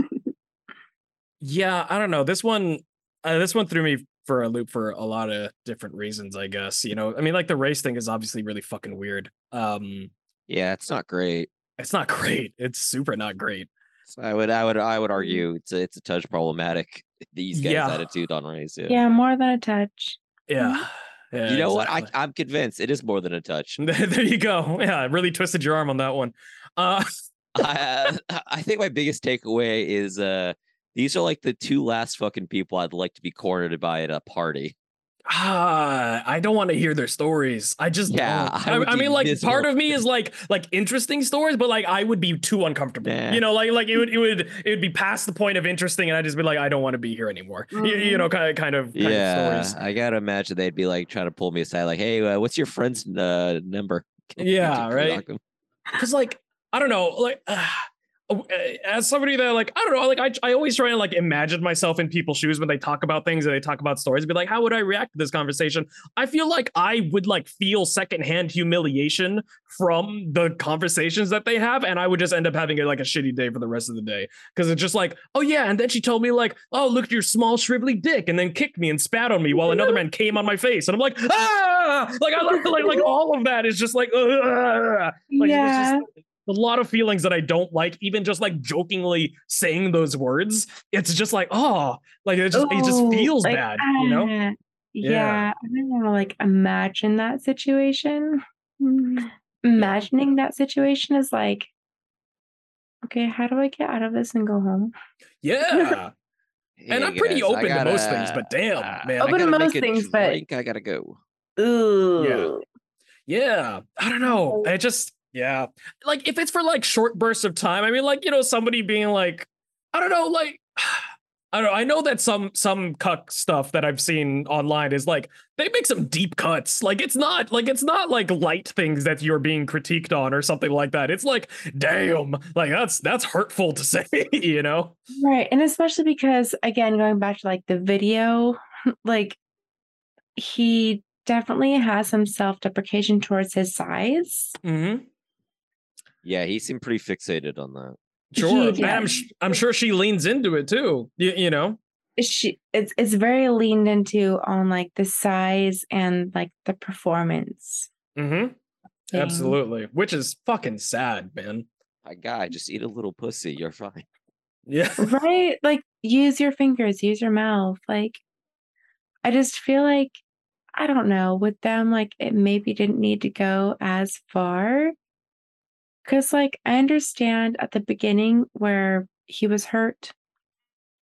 A: yeah, I don't know. This one, uh, this one threw me for a loop for a lot of different reasons. I guess you know. I mean, like the race thing is obviously really fucking weird. Um,
B: Yeah, it's not great.
A: It's not great. It's super not great.
B: So I would, I would, I would argue it's a, it's a touch problematic. These guys'
A: Yeah.
B: attitude on race. Yeah.
C: Yeah, more than a touch.
A: Yeah. yeah
B: You know what? I, I'm convinced it is more than a touch.
A: there you go. Yeah, I really twisted your arm on that one. Uh,
B: I, uh, I think my biggest takeaway is uh these are like the two last fucking people I'd like to be cornered by at a party.
A: Ah, I don't want to hear their stories. I just
B: Yeah. I
A: I, mean, like part of me is like like interesting stories, but like I would be too uncomfortable.
B: Nah.
A: You know, like like it would it would it would be past the point of interesting, and I'd just be like, I don't want to be here anymore. You, you
D: Mhm.
A: know, kind of kind of kind
B: yeah,
A: of stories.
B: I gotta imagine they'd be like trying to pull me aside, like, "Hey, uh, what's your friend's uh, number?
A: Yeah, right? because like I don't know, like uh, as somebody that like I don't know, like I I always try and like imagine myself in people's shoes when they talk about things and they talk about stories. Be like, how would I react to this conversation? I feel like I would like feel secondhand humiliation from the conversations that they have, and I would just end up having like a shitty day for the rest of the day because it's just like, oh yeah, and then she told me like, oh look at your small shrivelly dick, and then kicked me and spat on me while another man came on my face, and I'm like, ah, like I like like, like all of that is just like, "Ugh." like it's
C: yeah.
A: just a lot of feelings that I don't like, even just like jokingly saying those words. It's just like, oh, like it just it just feels
C: like,
A: bad, you know?
C: ah,
A: Yeah.
C: Yeah. I don't want to like imagine that situation. Imagining that situation is like, okay, how do I get out of this and go home?
A: Yeah. and
B: Hey,
A: I'm pretty
B: guys, I
A: open to most things, but damn,
B: uh,
A: man.
C: Open to most
B: make a
C: things, but-
B: drink, I gotta go.
C: Ooh.
A: Yeah, I don't know. I just yeah, like if it's for like short bursts of time. I mean, like you know, somebody being like, I don't know, like I don't know. I know that some some cuck stuff that I've seen online is like they make some deep cuts. Like it's not like it's not like light things that you're being critiqued on or something like that. It's like, damn, like that's that's hurtful to say, you know?
C: Right. And especially because, again, going back to like the video, like he definitely has some self deprecation towards his size.
A: Mm-hmm.
B: Yeah, he seemed pretty fixated on that.
A: Sure,
C: He-
A: and I'm I'm sure she leans into it too. You, you know.
C: She it's it's very leaned into on like the size and like the performance.
A: Mm-hmm.
C: thing.
A: Absolutely, which is fucking sad, man.
B: My guy, just eat a little pussy. You're fine.
A: Yeah.
C: Right? Like use your fingers, use your mouth. Like I just feel like I don't know, with them, like it maybe didn't need to go as far. Cause like I understand at the beginning where he was hurt,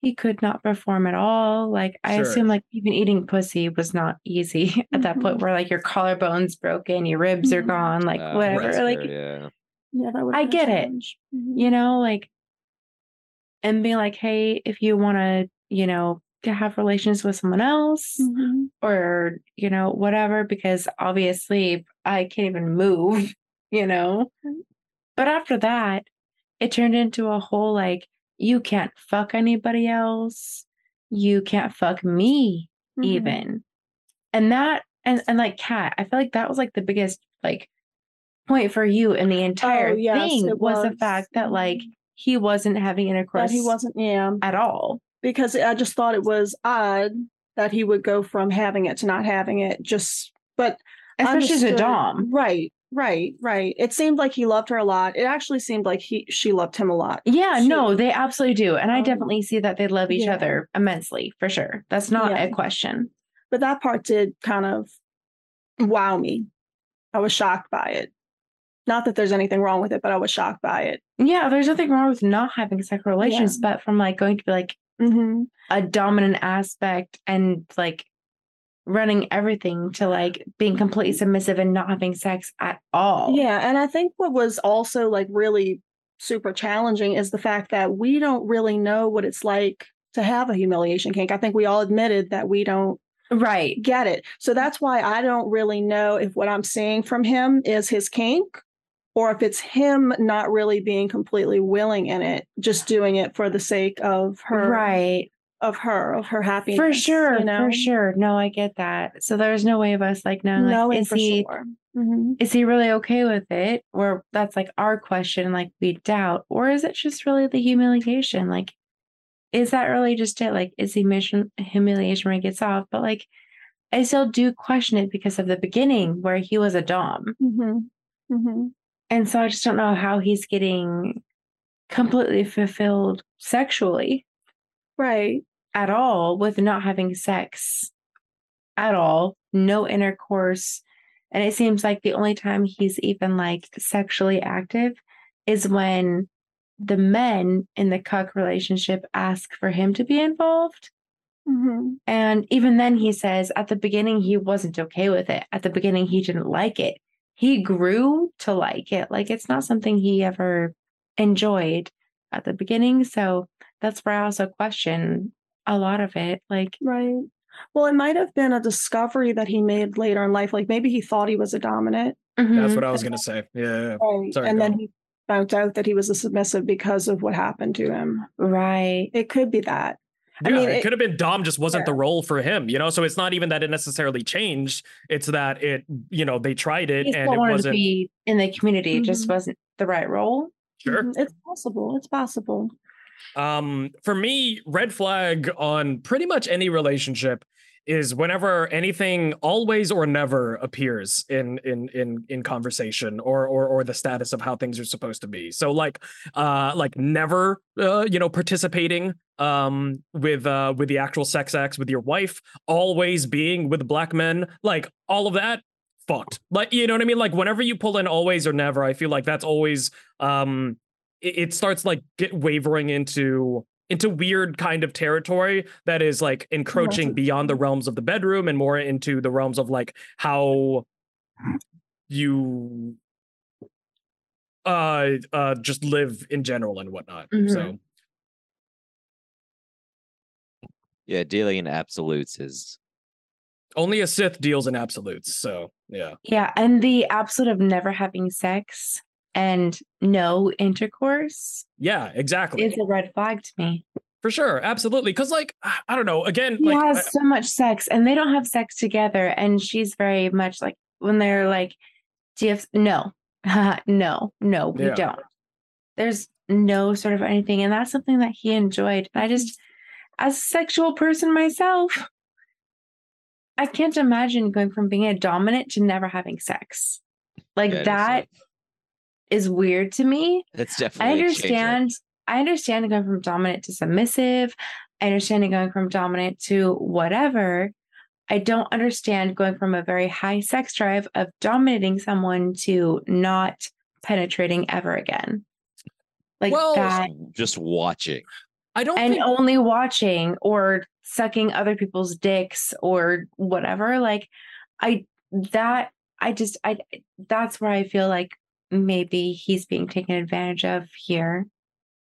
C: he could not perform at all. Like I
A: Sure.
C: assume like even eating pussy was not easy at that point
D: Mhm.
C: where like your collarbone's broken, your ribs are
D: Mhm.
C: gone, like
B: Uh,
C: whatever.
B: that's
C: Like
B: yeah.
D: Yeah, that would
C: I
D: be a
C: get it.
D: challenge. Mhm.
C: you know, like, and be like, hey, if you want to, you know, to have relations with someone else
D: Mhm.
C: or, you know, whatever, because obviously I can't even move, you know. But after that, it turned into a whole like, you can't fuck anybody else. You can't fuck me
D: Mhm.
C: even. And that, and, and like, Kat, I feel like that was like the biggest, like, point for you in the entire
D: Oh, yes,
C: thing
D: it
C: was the fact that like
D: Mhm.
C: he wasn't having intercourse
D: That he wasn't, yeah,
C: at all.
D: because I just thought it was odd that he would go from having it to not having it. Just, but
C: Especially as a dom.
D: Right, right, right. It seemed like he loved her a lot. It actually seemed like he she loved him a lot.
C: Yeah, no, they absolutely do. And I
D: Um,
C: definitely see that they love each
D: yeah.
C: other immensely for sure. That's not
D: Yeah.
C: a question.
D: But that part did kind of wow me. I was shocked by it. Not that there's anything wrong with it, but I was shocked by it.
C: Yeah, there's nothing wrong with not having sexual relations, but from like going to be like
D: Mm-hmm.
C: a dominant aspect and like running everything to like being completely submissive and not having sex at all.
D: Yeah, and I think what was also like really super challenging is the fact that we don't really know what it's like to have a humiliation kink. I think we all admitted that we don't
C: Right.
D: get it. So that's why I don't really know if what I'm seeing from him is his kink or if it's him not really being completely willing in it, just doing it for the sake of her
C: Right.
D: Of her, of her happiness.
C: For sure.
D: you know?
C: For sure. No, I get that. So there's no way of us like knowing like
D: Knowing
C: is
D: for
C: he
D: sure. Mhm.
C: is he really okay with it? Or that's like our question, like we doubt, or is it just really the humiliation? Like, is that really just it? Like, is he mission humiliation when he gets off? But like, I still do question it because of the beginning where he was a dom,
D: Mhm. Mhm.
C: and so I just don't know how he's getting completely fulfilled sexually
D: Right.
C: At all with not having sex at all, no intercourse. And it seems like the only time he's even like sexually active is when the men in the cuck relationship ask for him to be involved.
D: Mhm.
C: And even then, he says at the beginning, he wasn't okay with it. At the beginning, he didn't like it. He grew to like it. Like it's not something he ever enjoyed at the beginning. So that's where I also question a lot of it. Like,
D: Right. Well, it might have been a discovery that he made later in life. Like maybe he thought he was a dominant
A: That's
C: Mhm.
A: what I was gonna say. Yeah.
D: Right.
A: Sorry,
D: and then
A: on.
D: he found out that he was a submissive because of what happened to him.
C: Right.
D: It could be that. I mean,
A: it,
D: it-
A: could have been Dom just wasn't the role for him, you know. So it's not even that it necessarily changed; it's that it, you know, they tried it
C: He
A: and it wasn't
C: be in the community. It just wasn't the right role.
A: sure.
D: Mhm. It's possible. It's possible.
A: Um, for me, red flag on pretty much any relationship is whenever anything always or never appears in in in in conversation or or or the status of how things are supposed to be. So like uh like never uh you know participating um with uh with the actual sex acts with your wife, always being with black men, like all of that fucked. Like you know what I mean? Like whenever you pull in always or never, I feel like that's always um it, it starts like get wavering into into weird kind of territory that is like encroaching beyond the realms of the bedroom and more into the realms of like how you uh uh just live in general and whatnot so.
B: Yeah, dealing in absolutes is
A: only a sith deals in absolutes so yeah.
C: Yeah. And the absolute of never having sex and no intercourse
A: yeah exactly
C: is a red flag to me.
A: for sure absolutely because like i I don't know again
C: He
A: like
C: has
A: I-
C: so much sex and they don't have sex together. And she's very much like when they're like, Do you have no, no, no, we
A: Yeah.
C: don't. There's no sort of anything. And that's something that he enjoyed. And I just, as a sexual person myself, I can't imagine going from being a dominant to never having sex. Like
B: yeah,
C: that is weird to me.
B: It's
C: I
B: definitely a change up.
C: understand. I understand going from dominant to submissive. I understand going from dominant to whatever. I don't understand going from a very high sex drive of dominating someone to not penetrating ever again. Like
A: Well,
C: that
B: Just watching.
A: i don't
C: and
A: think
C: only watching or sucking other people's dicks or whatever. Like I that I just I that's where I feel like maybe he's being taken advantage of here.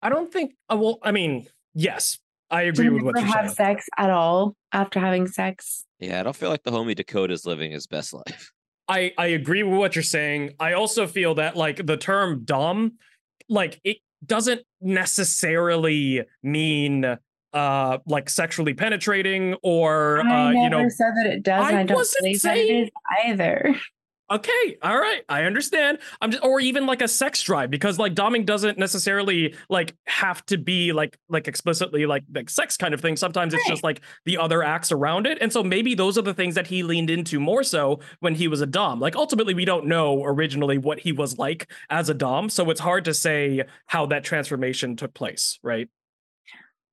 A: i don't think uh, well i mean yes i agree with what
C: never
A: you're
C: have
A: saying
C: sex at all after having sex.
B: Yeah, I don't feel like the homie Dakota's living his best life.
A: I I agree with what you're saying. I also feel that like the term dom, like it doesn't necessarily mean uh like sexually penetrating or
C: I
A: uh
C: never
A: you know
C: said that it does,
A: I
C: I don't
A: wasn't
C: believe that it
A: saying-
C: either.
A: okay all right i understand. I'm just or even like a sex drive because like doming doesn't necessarily like have to be like like explicitly like like sex kind of thing. Sometimes it's just like the other acts around it. And so maybe those are the things that he leaned into more so when he was a dom. Like ultimately we don't know originally what he was like as a dom so it's hard to say how that transformation took place right?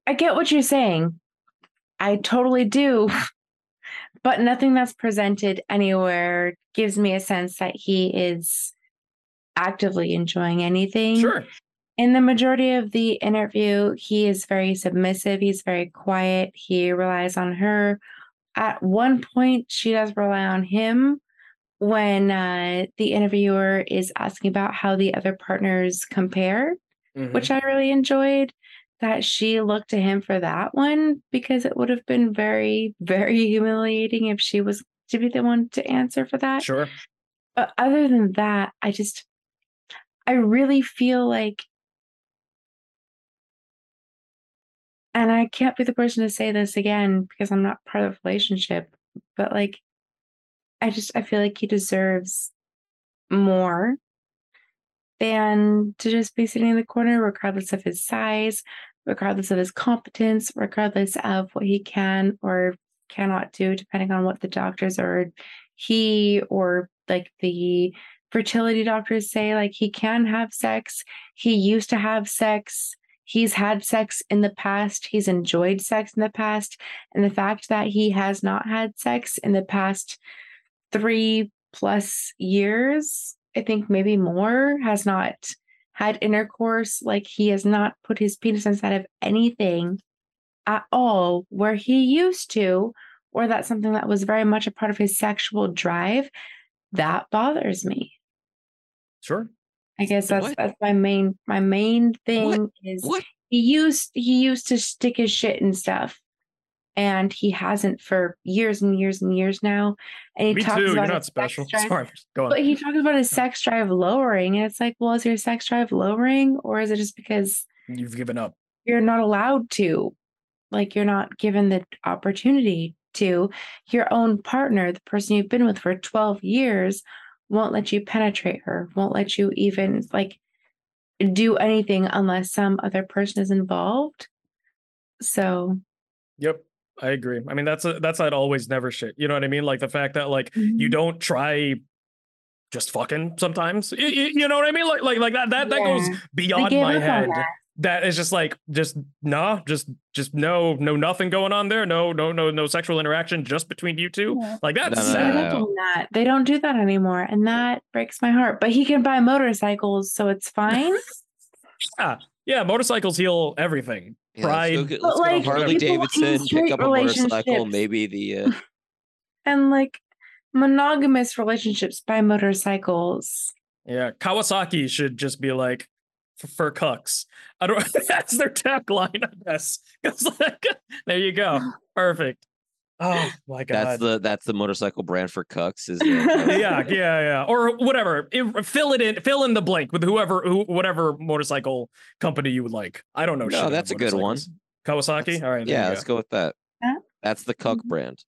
C: I get what you're saying. I totally do. But nothing that's presented anywhere gives me a sense that he is actively enjoying anything.
A: sure
C: In the majority of the interview, he is very submissive. He's very quiet. He relies on her. At one point, she does rely on him when uh, the interviewer is asking about how the other partners compare,
A: Mhm.
C: which I really enjoyed. That she looked to him for that one because it would have been very, very humiliating if she was to be the one to answer for that.
A: sure
C: But other than that, I just, I really feel like, and I can't be the person to say this again because I'm not part of the relationship, but like, I just, I feel like he deserves more than to just be sitting in the corner, regardless of his size, regardless of his competence, regardless of what he can or cannot do, depending on what the doctors or he or like the fertility doctors say like he can have sex. He used to have sex. He's had sex in the past. He's enjoyed sex in the past. And the fact that he has not had sex in the past 3 plus years i think maybe more has not had intercourse like he has not put his penis inside of anything at all where he used to or that's something that was very much a part of his sexual drive that bothers me
A: sure
C: i guess that's
B: What?
C: that's my main my main thing is
B: What?
C: he used he used to stick his shit and stuff and he hasn't for years and years and years now. And he
A: Me
C: talks
A: too.
C: about
A: You're
C: his
A: not
C: sex
A: special.
C: drive-
A: Sorry, go on.
C: But he talks about his sex drive lowering, and it's like, well, is your sex drive lowering, or is it just because
A: You've given up.
C: you're not allowed to? Like you're not given the opportunity to. Your own partner, the person you've been with for 12 years, won't let you penetrate her, won't let you even like do anything unless some other person is involved. So
A: Yep. I agree. I mean, that's a that's that always never shit. You know what I mean? Like the fact that like you mm-hmm. don't try just fucking sometimes. Y- y- You, know what I mean? Like like like that that that goes beyond my head.
C: that.
A: That is just like just nah, just just no no nothing going on there. No no no no sexual interaction just between you two.
D: Yeah.
A: Like that's
B: No, no,
C: They
A: sad.
B: no.
C: don't do that. They don't do that anymore, and that breaks my heart. But he can buy motorcycles, so it's fine.
A: yeah. Yeah, motorcycles heal everything.
B: Yeah, let's go
A: Pride.
B: get-
C: But,
B: let's go
C: like,
B: Harley Davidson, pick up a motorcycle, maybe the uh,
C: and like monogamous relationships by motorcycles.
A: Yeah, Kawasaki should just be like for, for cucks. I don't. That's their tagline, I guess. 'Cause, like, there you go. Perfect. Oh my god.
B: that's the that's the motorcycle brand for cucks. Is
A: yeah, yeah, yeah, or whatever. It- fill it in. Fill in the blank with whoever, who, whatever motorcycle company you would like. I don't know.
B: No, that's a good one.
A: Kawasaki.
B: That's-
A: All right.
B: yeah,
A: you
B: let's
A: go.
B: go with that.
C: Yeah.
B: That's the cuck
D: Mhm.
B: brand.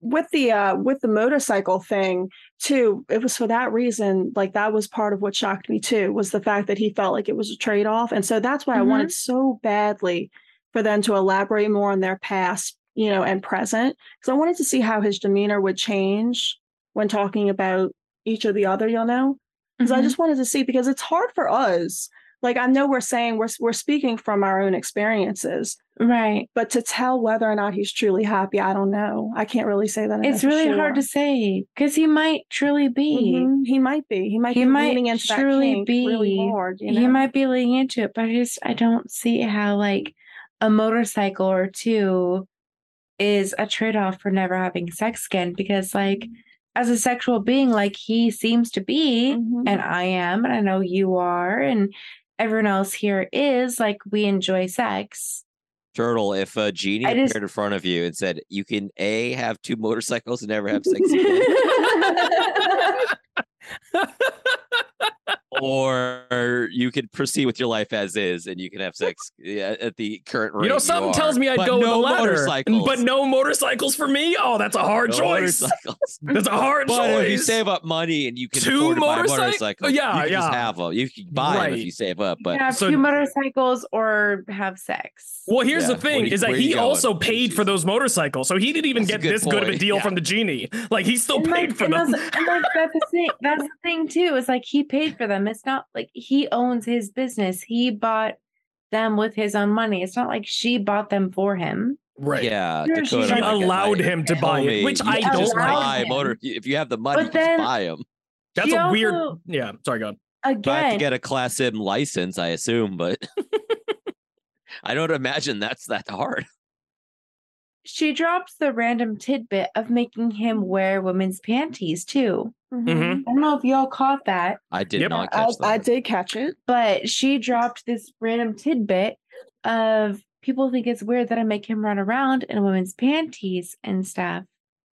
D: with the uh with the motorcycle thing too it was for that reason like that was part of what shocked me too was the fact that he felt like it was a trade-off and so that's why i wanted so badly for them to elaborate more on their past you know and present because i wanted to see how his demeanor would change when talking about each of the other you know because i
C: Mhm.
D: just wanted to see because it's hard for us like i know we're saying we're, we're speaking from our own experiences
C: right.
D: but to tell whether or not he's truly happy, I don't know. I can't really say that.
C: It's really hard to say because he might truly be.
D: Mhm. He might be. He might
C: He
D: be
C: might
D: leaning into that
C: truly
D: kink really hard. You know?
C: He might be leaning into it, but I just I don't see how like a motorcycle or two is a trade off for never having sex again. Because like as a sexual being, like he seems to be,
D: Mhm.
C: and I am, and I know you are, and everyone else here is like we enjoy sex.
B: Turtle, if a genie
C: I
B: appeared in front of you and said you can a have two motorcycles and never have sex again, or you could proceed with your life as is and you can have sex at the current rate.
A: You know, something
B: are,
A: tells me I'd
B: but
A: go with the latter. But no motorcycles for me. Oh, that's a hard
B: No
A: choice. That's a hard
B: But
A: choice.
B: if you save up money and you can
A: Two
B: afford to buy a
A: motorcyc-
B: motorcycle,
A: Yeah,
B: you can just
A: yeah.
B: have them. You can buy them if you save up. But
C: can have
A: so-
C: two motorcycles or have sex.
A: Well, here's
B: Yeah,
A: the thing:
B: you-
A: is that he also
B: Where you
A: paid for those motorcycles, so he didn't even
B: That's
A: get
B: good
A: this good of a deal
B: yeah.
A: from the genie. Like he still
C: And,
A: paid
C: like,
A: for them.
C: That's, and like that's the thing. That's the thing too. It's like he paid for them. It's not like he owns his business. He bought them with his own money. It's not like she bought them for him.
A: Right.
B: yeah,
C: Sure,
B: Dakota,
A: She
C: like-
B: like,
A: allowed
B: like,
A: him to buy
B: me,
A: it, which I don't like.
B: buy
C: him.
B: motor. If you have the money,
C: But then-
B: just buy them.
A: That's
C: She
A: a weird.
C: also-
A: Yeah. Sorry, go on.
B: But I have to get a Class M license, I assume. But I don't imagine that's that hard.
C: she drops the random tidbit of making him wear women's panties too.
A: Mhm.
C: I don't know if y'all caught that,
B: I did
A: Yep.
B: not
D: I,
B: catch that.
D: I did catch it.
C: but she dropped this random tidbit of people think it's weird that I make him run around in women's panties and stuff.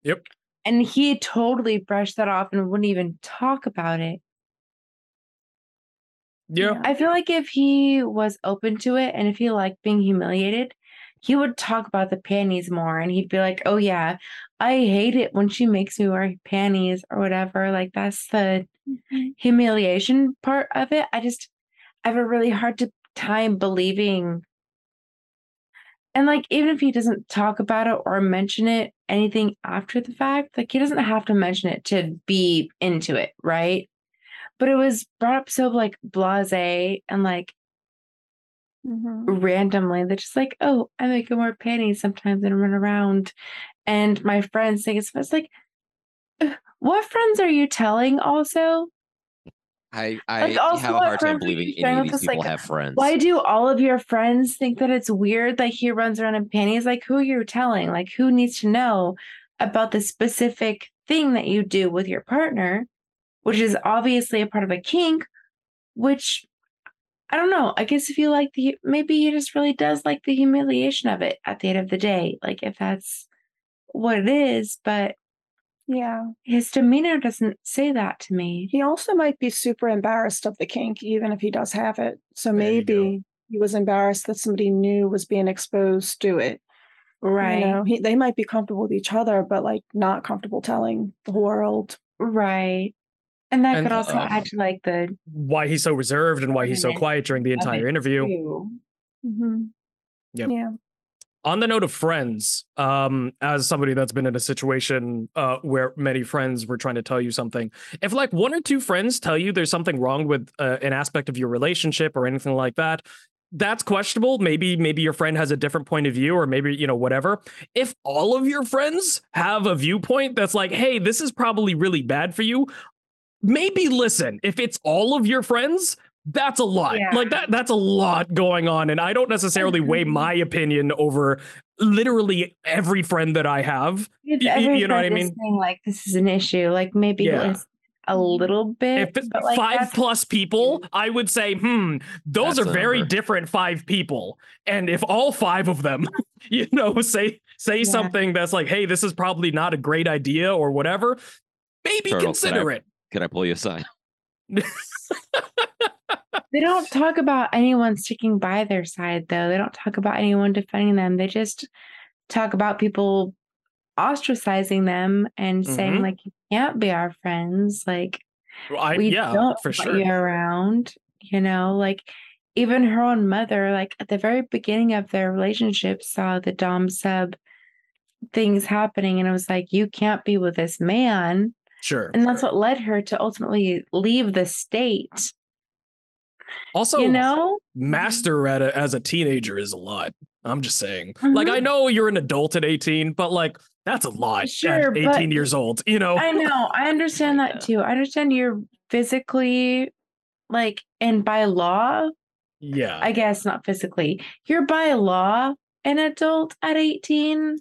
A: Yep.
C: And he totally brushed that off and wouldn't even talk about it.
A: Yeah.
C: I feel like if he was open to it and if he liked being humiliated, he would talk about the panties more and he'd be like, Oh yeah, I hate it when she makes me wear panties or whatever. Like that's the mm-hmm. humiliation part of it. I just I have a really hard time believing and like even if he doesn't talk about it or mention it anything after the fact, like he doesn't have to mention it to be into it, right? But it was brought up so like blase and like
D: Mhm.
C: randomly. They're just like, oh, I make him wear panties sometimes and run around. And my friends think it's, it's like, what friends are you telling also?
B: I, I
C: Like, also,
B: have a hard time
C: friends are you
B: believing any of these people
C: like,
B: have friends.
C: Why do all of your friends think that it's weird? that he runs around in panties. Like who you're telling? Like who needs to know about the specific thing that you do with your partner, which is obviously a part of a kink, which I don't know. I guess if you like the maybe he just really does like the humiliation of it at the end of the day. Like if that's what it is, but
D: Yeah.
C: his demeanor doesn't say that to me.
D: He also might be super embarrassed of the kink, even if he does have it. So
A: There
D: maybe he was embarrassed that somebody new was being exposed to it.
C: Right.
D: You know, he, they might be comfortable with each other, but like not comfortable telling the world.
C: Right. And that
A: And,
C: could also
B: um,
C: add to like the
A: Why he's so reserved and why he's so quiet during the entire interview.
D: Mhm.
A: Yep.
D: Yeah.
A: on the note of friends um as somebody that's been in a situation uh where many friends were trying to tell you something if like one or two friends tell you there's something wrong with uh, an aspect of your relationship or anything like that that's questionable maybe maybe your friend has a different point of view or maybe you know whatever if all of your friends have a viewpoint that's like hey this is probably really bad for you maybe listen if it's all of your friends that's a lot
C: Yeah.
A: like that that's a lot going on and i don't necessarily weigh my opinion over literally every friend that i have Y- y- you know what I mean?
C: saying, like this is an issue, like maybe
A: Yeah.
C: list a little bit.
A: if it's
C: but, like,
A: five plus people i would say hmm those
B: That's
A: are very
B: number.
A: different five people and if all five of them you know say say
C: Yeah.
A: something that's like hey this is probably not a great idea or whatever maybe
B: Turtle,
A: consider
B: I-
A: it
B: Can I pull you aside?
C: They don't talk about anyone sticking by their side, though. They don't talk about anyone defending them. They just talk about people ostracizing them and saying,
A: Mhm.
C: like, you can't be our friends. Like,
A: I,
C: we
A: yeah
C: don't
A: for sure
C: you around. You know, like, even her own mother, like, at the very beginning of their relationship, saw the Dom sub things happening. And it was like, you can't be with this man.
A: Sure
C: And that's what led her to ultimately leave the state.
A: also
C: you know?
A: master at a, as a teenager is a lot. I'm just saying. Like
C: Mhm.
A: I know you're an adult at 18, but like that's a lot
C: Sure,
A: at
C: but
A: 18 years old, you know.
C: I know. I understand that too. I understand you're physically, like, and by law,
A: yeah.
C: I guess not physically, you're by law an adult at 18,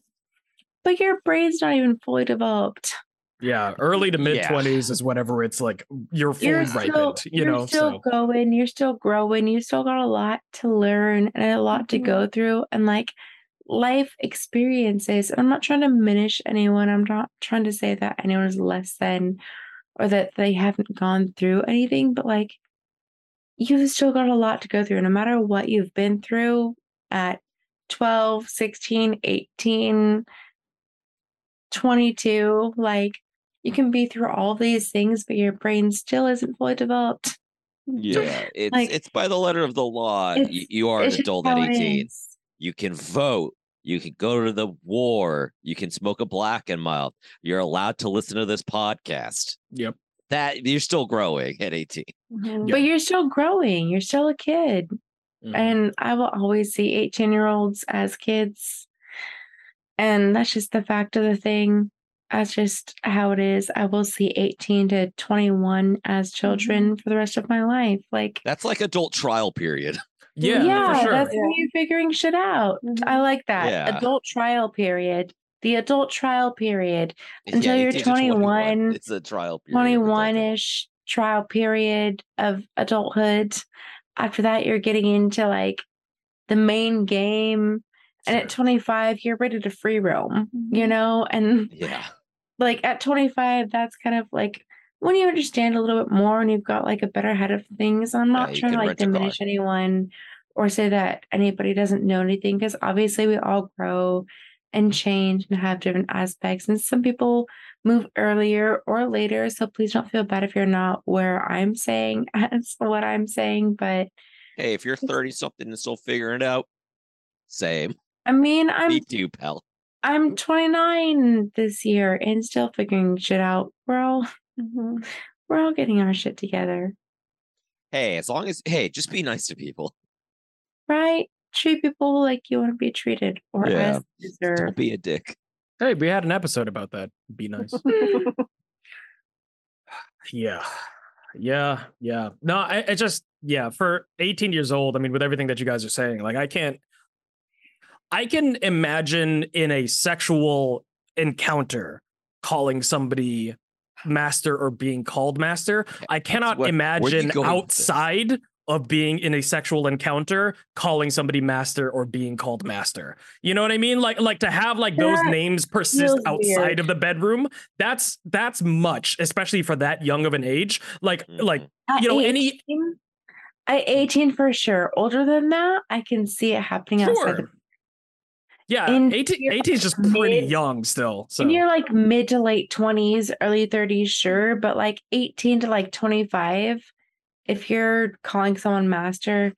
C: but your brain's not even fully developed.
A: Yeah, early to mid
B: Yeah.
A: 20s is whenever it's like you're fully
C: You're
A: ripened,
C: still,
A: you
C: you're
A: know.
C: still
A: So
C: going, you're still growing, you still got a lot to learn and a lot to go mm-hmm. through, and like life experiences. And I'm not trying to diminish anyone. I'm not trying to say that anyone is less than or that they haven't gone through anything, but like you've still got a lot to go through. No matter what you've been through at 12, 16, 18, 22, like you can be through all these things, but your brain still isn't fully developed.
B: Yeah, it's
C: Like,
B: it's by the letter of the law. You, you are an adult at 18.
C: is.
B: You can vote. You can go to the war. You can smoke a black and mild. You're allowed to listen to this podcast.
A: yep.
B: That you're still growing at 18.
D: Mhm.
C: But you're still growing. You're still a kid.
A: Mhm.
C: And I will always see 18 year olds as kids. And that's just the fact of the thing. That's just how it is. I will see 18 to 21 as children for the rest of my life. Like,
B: That's like adult trial period.
A: yeah,
C: yeah,
A: for sure.
C: that's when you're figuring shit out.
D: Mhm.
C: I like that.
B: Yeah.
C: Adult trial period. The adult trial period. Until you're
B: 21,
C: 21,
B: It's a trial period.
C: 21 ish trial period of adulthood. After that, you're getting into like the main game. And
A: Sure.
C: at 25, you're ready to free roam, you
D: Mhm.
C: know? And
B: Yeah.
C: Like at 25, that's kind of like when you understand a little bit more and you've got like a better head of things. I'm not
B: you
C: trying to like
B: rent a car.
C: diminish anyone or say that anybody doesn't know anything because obviously we all grow and change and have different aspects. And some people move earlier or later. So please don't feel bad if you're not where I'm saying as what I'm saying. But
B: Hey, if you're 30 something and still figuring it out, same.
C: I mean, I'm
B: Me too, pal.
C: I'm 29 this year and still figuring shit out. We're all
D: Mhm.
C: we're all getting our shit together.
B: Hey, as long as hey, just be nice to people.
C: right? Treat people like you want to be treated or
B: Yeah.
C: as deserve.
B: Don't be a dick.
A: Hey, we had an episode about that. Be nice. Yeah. Yeah. Yeah. No, I, I just, yeah, for 18 years old, I mean, with everything that you guys are saying, like, I can't, I can imagine in a sexual encounter calling somebody master or being called master. I cannot
B: where- where
A: imagine
B: going with this?
A: outside of being in a sexual encounter calling somebody master or being called master. You know what I mean? Like like to have like those
C: That
A: names persist outside
C: weird.
A: of the bedroom, that's that's much, especially for that young of an age. Like like
B: Mhm.
C: At
A: you know, any-
C: 18 At 18 for sure. Older than that, I can see it happening outside the
A: sure. Yeah,
C: In
A: 18,
C: your
A: 18 is just pretty
C: mid-
A: young still. So
C: in your like mid to late 20s, early 30s, sure, but like 18 to like 25, if you're calling someone master,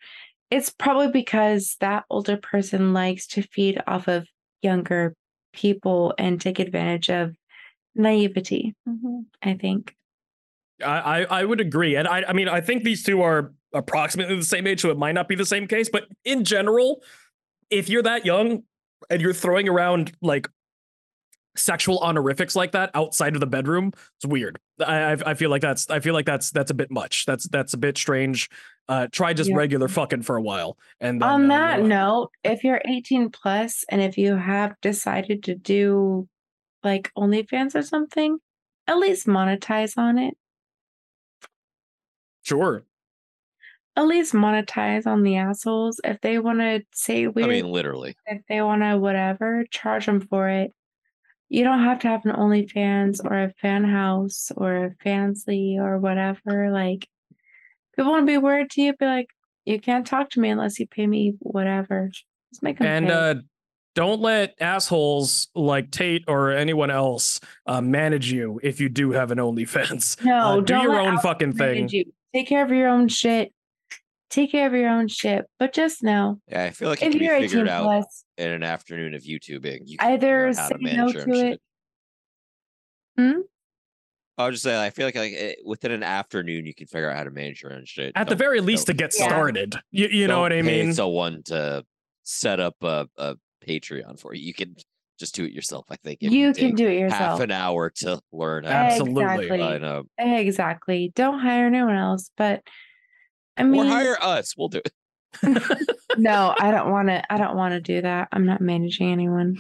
C: it's probably because that older person likes to feed off of younger people and take advantage of naivety. Mm-hmm. I think.
A: I, I I would agree, and I I mean I think these two are approximately the same age, so it might not be the same case. But in general, if you're that young and you're throwing around like sexual honorifics like that outside of the bedroom, it's weird. I I, I feel like that's I feel like that's that's a bit much. That's that's a bit strange. Uh, try just
C: Yeah.
A: regular fucking for a while, and then,
C: On
A: uh,
C: that
A: you'll-
C: note, if you're 18 plus and if you have decided to do like OnlyFans or something, at least monetize on it.
A: sure.
C: At least monetize on the assholes. If they want to say
B: we
C: I
B: mean, literally.
C: if they want to whatever, charge them for it. You don't have to have an OnlyFans or a fan house or a Fansly or whatever. Like, people want to be weird to you, be like, you can't talk to me unless you pay me whatever. Just make them
A: and
C: pay.
A: uh don't let assholes like Tate or anyone else uh, manage you if you do have an OnlyFans.
C: No,
A: Uh, do
C: don't
A: your
C: let
A: own fucking thing.
C: you. Take care of your own shit. Take care of your own shit. But just know,
B: Yeah, I feel like it
C: if
B: can
C: you're 18
B: figured out
C: plus,
B: in an afternoon of YouTubing. You can
C: either
B: how
C: say
B: to
C: no
B: manage your own
C: to
B: shit.
C: it. Hmm?
B: I was just saying, I feel like, like eh, within an afternoon, you can figure out how to manage your own shit.
A: At the
B: Don't-
A: very least, to
B: don't-
A: get
C: Yeah.
A: started. You, you know what I mean.
B: pay
A: mean?
B: Someone to set up a, a Patreon for you. You can just do it yourself. I think if
C: You can do it yourself.
B: half an hour to learn.
A: Absolutely.
C: Exactly.
B: I know.
C: Exactly. Don't hire anyone else. But I mean,
B: or hire us. We'll do it.
C: no, I don't want to. I don't want to do that. I'm not managing anyone.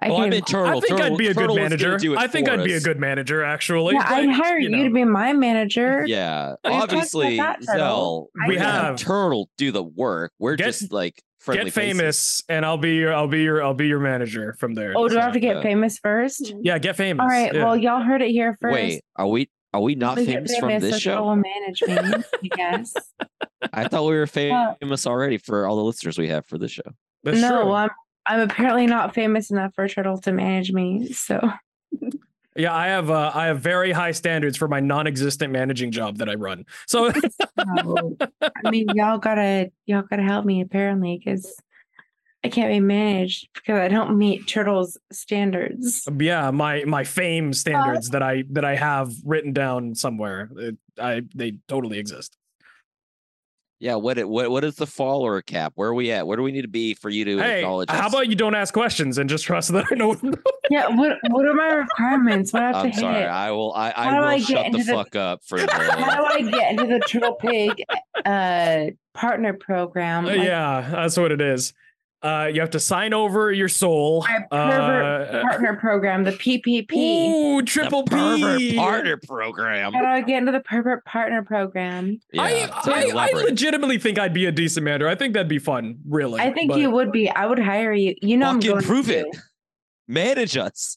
C: I
B: Well, I'm Turtle.
A: I think
B: Turtle,
A: I'd be a
B: Turtle
A: good manager. I think I'd be a good manager, actually.
C: yeah, I'd hire you,
A: know.
C: to be my manager.
B: Yeah.
C: What are you talking about
B: Obviously,
C: that,
B: Zell,
A: We
B: we're
A: have-
B: Turtle do the work. We're
A: Get-
B: just like friendly
A: Get
B: faces.
A: famous, and I'll be your, I'll be your, I'll be your manager from there.
C: Oh, do I have to get
B: uh,
C: famous first?
A: Yeah, get famous.
C: All right.
A: yeah.
C: Well, y'all heard it here first.
B: Wait, are we are we not
C: We
B: famous from this show?
C: Will manage I guess.
B: I thought we were
C: Uh,
B: famous already for all the listeners we have for this show.
A: That's
C: no,
A: true.
C: I'm I'm apparently not famous enough for Turtle to manage me. So
A: Yeah, I have uh, I have very high standards for my non-existent managing job that I run. So
C: I mean, y'all gotta y'all gotta help me apparently because I can't be managed because I don't meet Turtle's standards.
A: yeah, my my fame standards that I that I have written down somewhere, it, I they totally exist.
B: Yeah, what it what what is the follower cap? Where are we at? Where do we need to be for you to
A: Hey,
B: acknowledge
A: how
B: us?
A: about you don't ask questions and just trust that I know?
C: Yeah, what what are my requirements? What I have
B: I'm
C: to
B: sorry.
C: hit?
B: I will I, I
C: do
B: will
C: I
B: shut the
C: the-
B: fuck up for
C: How do I get into the Turtle Pig uh partner program?
A: Uh,
C: Like,
A: yeah, that's what it is. Uh, you have to sign over your soul.
C: Pervert
A: Uh,
C: partner program, the PPP.
A: Ooh,
B: the
A: triple
B: pervert
A: P.
B: partner program.
C: How do I get into the pervert partner program?
B: Yeah,
A: I, I, I legitimately think I'd be a decent manager. I think that'd be fun, really.
C: I think
A: but-
C: you would be. I would hire you. You know, I'm going
B: prove
C: to.
B: it. Manage us.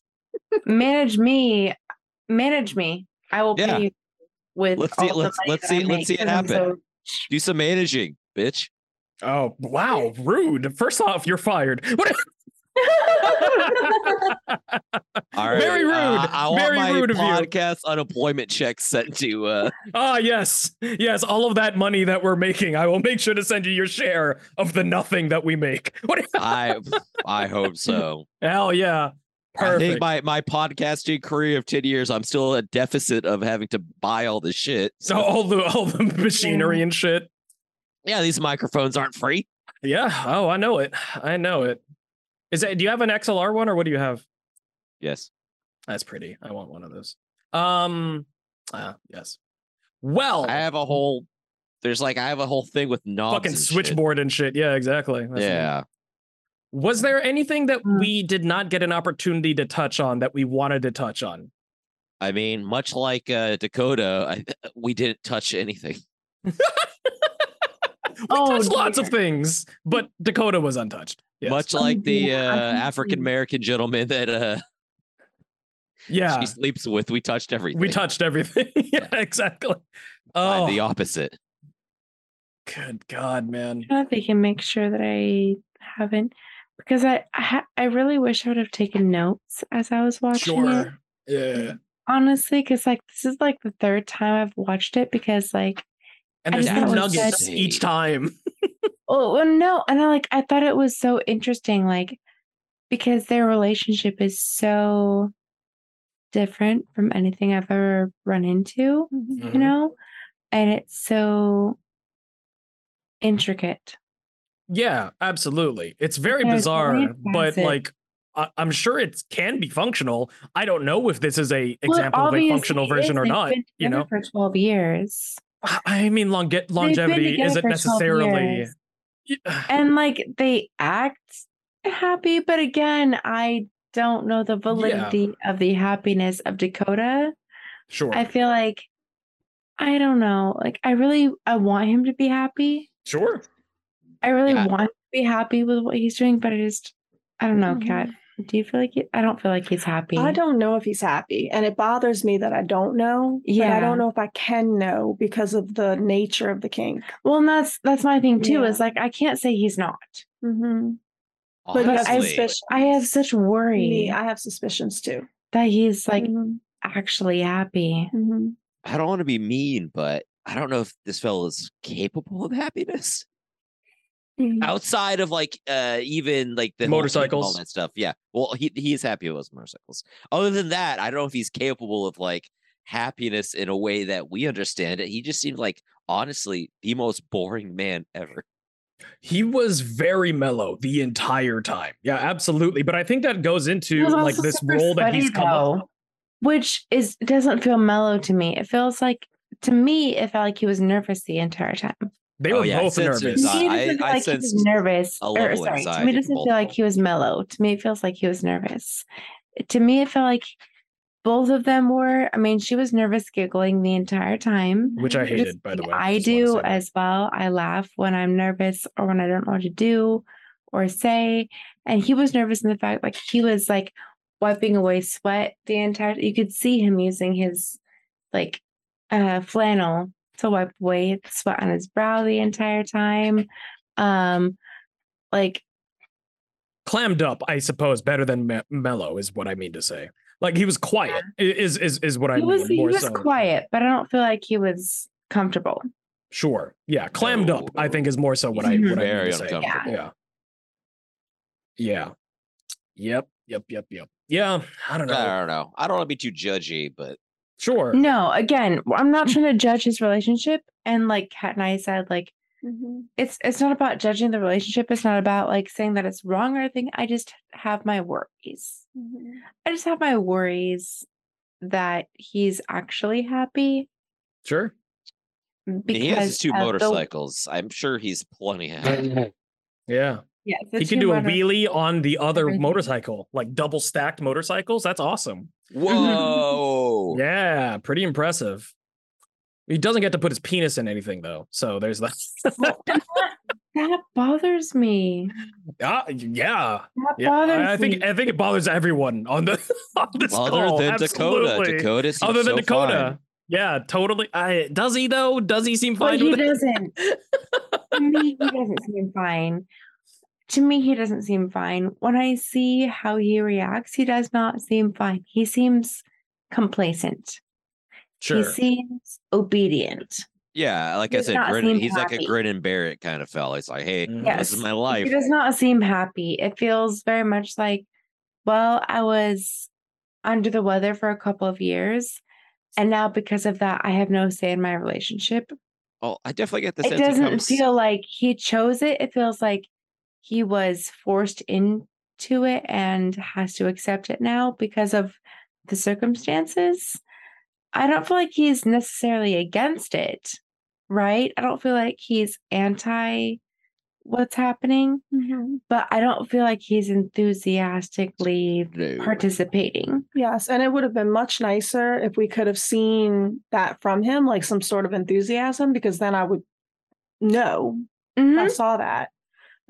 C: manage me manage me i will
B: Yeah.
C: pay you with
B: Let's see-
C: the
B: let's-
C: money
B: let's see- let's see it
C: 'cause I'm
B: happen.
C: so-
B: Do some managing, bitch.
A: Oh wow, rude. First off, you're fired. What?
B: All right.
A: Very rude.
B: uh, I want
A: Very
B: my
A: rude of you.
B: podcast unemployment check sent to uh
A: Ah, yes, yes. All of that money that we're making, I will make sure to send you your share of the nothing that we make. What?
B: I I hope so.
A: Hell yeah.
B: I think my, my podcasting career of 10 years, I'm still a deficit of having to buy all this shit.
A: so all the all the machinery and shit.
B: Yeah, these microphones aren't free.
A: Yeah. Oh, I know it. I know it. Is that? Do you have an XLR one, or what do you have?
B: Yes.
A: That's pretty. I want one of those. Um. Ah, yes. Well,
B: I have a whole there's like I have a whole thing with knobs.
A: fucking
B: and shit.
A: switchboard and shit. Yeah, exactly. That's neat.
B: Yeah.
A: Was there anything that
C: Hmm.
A: we did not get an opportunity to touch on that we wanted to touch on?
B: I mean, much like uh, Dakota, I, we didn't touch anything.
A: we
C: Oh,
A: touched lots of things, but Dakota was untouched. Yes.
B: Much
C: Oh,
B: like the uh. African American gentleman that uh,
A: yeah,
B: she sleeps with, we touched everything.
A: we touched everything. yeah, exactly. Oh,
B: the opposite.
A: good God, man.
C: I they can make sure that I haven't because I I, ha- I really wish I would have taken notes as I was watching it.
A: Yeah.
C: Honestly, because like this is like the third time I've watched it because like
A: And there's new
C: thought it was
A: nuggets
B: such-
A: each time.
C: oh well, no, and I like I thought it was so interesting, like because their relationship is so different from anything I've ever run into,
A: Mhm.
C: you know, and it's so intricate.
A: Yeah, absolutely. It's very
C: There's
A: bizarre,
C: very
A: but
C: facet.
A: like I- I'm sure it can be functional. I don't know if this is a
C: Well,
A: example of a functional version or not. You know,
C: for twelve years.
A: I mean, longe- longevity isn't necessarily.
C: and like they act happy but again i don't know the validity of the happiness of dakota
A: sure,
C: i feel like i don't know like i really i want him to be happy
A: sure.
C: i really
B: Yeah.
C: want to be happy with what he's doing but i just i don't know
D: Mhm.
C: kat do you feel like he, i don't feel like he's happy
D: I don't know if he's happy, and it bothers me that I don't know. But I don't know if I can know because of the nature of the kink.
C: well and that's that's my thing too
D: Yeah.
C: is like i can't say he's not
D: Mm-hmm.
C: but I,
B: Honestly,
C: I have such worry
D: Me, I have suspicions too.
C: that he's like
D: Mhm.
C: actually happy
D: Mhm.
B: I don't want to be mean, but I don't know if this fellow is capable of happiness
D: Mhm.
B: outside of like uh even like the whole kink and all that stuff. Yeah. Well, he he's happy with his motorcycles. Other than that, I don't know if he's capable of like happiness in a way that we understand it. He just seemed like honestly the most boring man ever.
A: He was very mellow the entire time. Yeah, absolutely. But I think that goes into like this
C: super
A: role that he's
C: sweaty,
A: come up.
C: which is doesn't feel mellow to me. It feels like to me, it felt like he was nervous the entire time.
A: They
B: Oh,
A: were
B: yeah,
A: both
B: sensed
A: nervous.
C: To me, it
B: I-
C: doesn't feel
B: I
C: like he was nervous.
B: a
C: or, sorry, to me, it doesn't feel like he was mellow. To me, it feels like he was nervous. To me, it felt like both of them were. I mean, she was nervous, giggling the entire time.
A: Which I
C: which is
A: hated, by the way.
C: I
A: Just
C: do as well. I laugh when I'm nervous or when I don't know what to do or say. And he was nervous in the fact like he was like wiping away sweat the entire you could see him using his like uh flannel to wipe away the sweat on his brow the entire time. Um like
A: clammed up, I suppose, better than me- mellow is what I mean to say. Like he was quiet. i- Is is is what I
C: he
A: mean.
C: was he was
A: so.
C: quiet, but I don't feel like he was comfortable.
A: Sure. Yeah, clammed
B: No,
A: up. I think is more so what I what I
B: Very
A: mean to say.
B: uncomfortable.
A: Yeah. Yeah. Yep. Yep. Yep. Yep. Yeah. I don't know.
B: I don't know. I don't want to be too judgy, but
A: Sure.
C: No, again, I'm not trying to judge his relationship. And like Kat and I said, like
D: Mhm.
C: it's it's not about judging the relationship. It's not about like saying that it's wrong or anything. I just have my worries.
D: Mhm.
C: I just have my worries that he's actually happy
A: Sure.
C: because
B: he has two
C: of the-
B: motorcycles. I'm sure he's plenty happy.
A: Yeah.
C: Yeah,
A: He can do a
C: motor-
A: wheelie on the other
C: Everything.
A: motorcycle, like double stacked motorcycles. That's awesome.
B: Whoa.
A: Yeah, pretty impressive. He doesn't get to put his penis in anything though, so there's that.
C: That, that bothers me.
A: Ah, yeah,
C: That
A: yeah.
C: bothers
A: I, I think
C: me.
A: I think it bothers everyone on the on this
B: Other
A: call.
B: than Dakota.
A: absolutely.
B: Dakota seems
A: Other than
B: so
A: Dakota.
B: fine.
A: Yeah, totally. I does he though? Does he seem
C: But
A: fine
C: he
A: with
C: doesn't. to me, he doesn't seem fine. To me, he doesn't seem fine. When I see how he reacts, he does not seem fine. He seems complacent.
A: Sure.
C: He seems obedient.
B: Yeah, like I said, grin, he's like a
C: happy.
B: grin and bear it kind of fella. He's like, hey,
A: Mhm.
B: this is my life.
C: He does not seem happy. It feels very much like, well, I was under the weather for a couple of years. And now, because of that, I have no say in my relationship.
B: Oh, I definitely get the
C: it
B: sense
C: doesn't
B: comes-
C: feel like he chose it. It feels like he was forced into it and has to accept it now because of the circumstances. I don't feel like he's necessarily against it, right? I don't feel like he's anti what's happening,
D: Mhm.
C: but I don't feel like he's enthusiastically
B: No.
C: participating.
D: Yes, and it would have been much nicer if we could have seen that from him, like some sort of enthusiasm, because then I would know. I
C: Mhm.
D: saw that.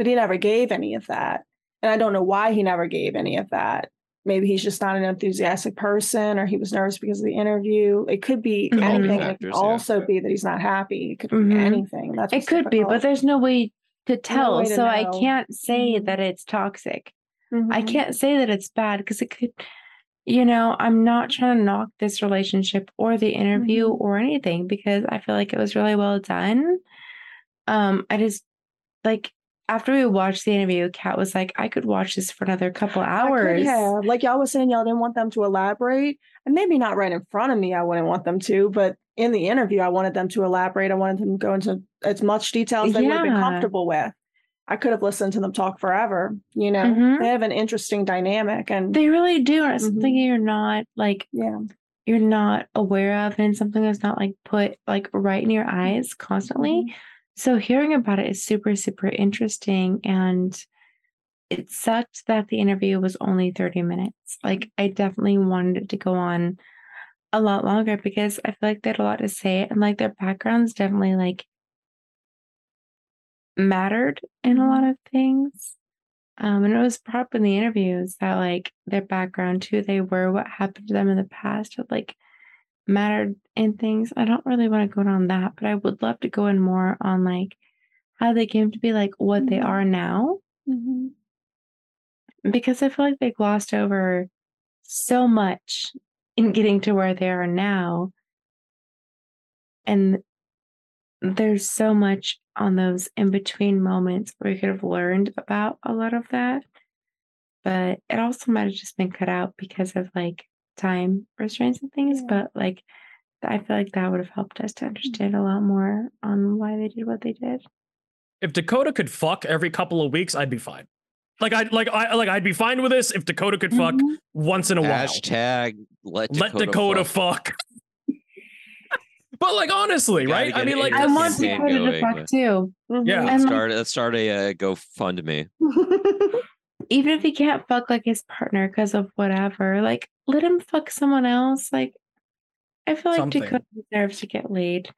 D: But he never gave any of that. And I don't know why he never gave any of that. Maybe he's just not an enthusiastic person or he was nervous because of the interview. It could be anything. It could
B: Factors, yeah.
D: also be that he's not happy. It could be
C: Mhm.
D: anything. That's
C: It
D: what's
C: could be, but there's no way to tell.
D: way to
C: so I can't say
D: Mhm.
C: that it's toxic. I
D: Mhm.
C: can't say that it's bad because it could, you know, I'm not trying to knock this relationship or the interview
D: Mhm.
C: or anything because I feel like it was really well done. Um, I just like after we watched the interview, Kat was like, I could watch this for another couple hours.
D: yeah. Like y'all was saying, y'all didn't want them to elaborate. And maybe not right in front of me, I wouldn't want them to, but in the interview, I wanted them to elaborate. I wanted them to go into as much detail as they would have been comfortable with. I could have listened to them talk forever. You know,
C: Mhm.
D: they have an interesting dynamic. And
C: They really do. And it's something
D: Mhm.
C: you're not like
D: yeah,
C: you're not aware of and something that's not like put like right in your eyes constantly.
D: Mhm.
C: So hearing about it is super, super interesting. And it sucked that the interview was only 30 minutes. Like I definitely wanted it to go on a lot longer because I feel like they had a lot to say and like their backgrounds definitely like mattered in a lot of things. Um, and it was brought up in the interviews that like their background, who they were, what happened to them in the past, like mattered in things. I don't really want to go on that, but I would love to go in more on like how they came to be like what they
D: Mhm.
C: are now
D: Mhm.
C: because I feel like they glossed over so much in getting to where they are now. And there's so much on those in between moments where we could have learned about a lot of that. But it also might have just been cut out because of like time restraints and things.
D: Yeah.
C: But like, I feel like that would have helped us to understand a lot more on why they did what they did.
A: If Dakota could fuck every couple of weeks, I'd be fine. Like I like I like I'd be fine with this if Dakota could fuck
C: Mhm.
A: once in a while.
B: Hashtag let Dakota,
A: Let Dakota
B: fuck.
A: fuck. but like honestly, right? I mean, like
C: I
B: the
C: want Dakota to
B: going,
C: fuck too.
A: Yeah.
C: And like,
B: Start let's start a uh, GoFundMe.
C: even if he can't fuck like his partner because of whatever, like let him fuck someone else. Like I feel like
A: Something.
C: Dakota deserves to get laid.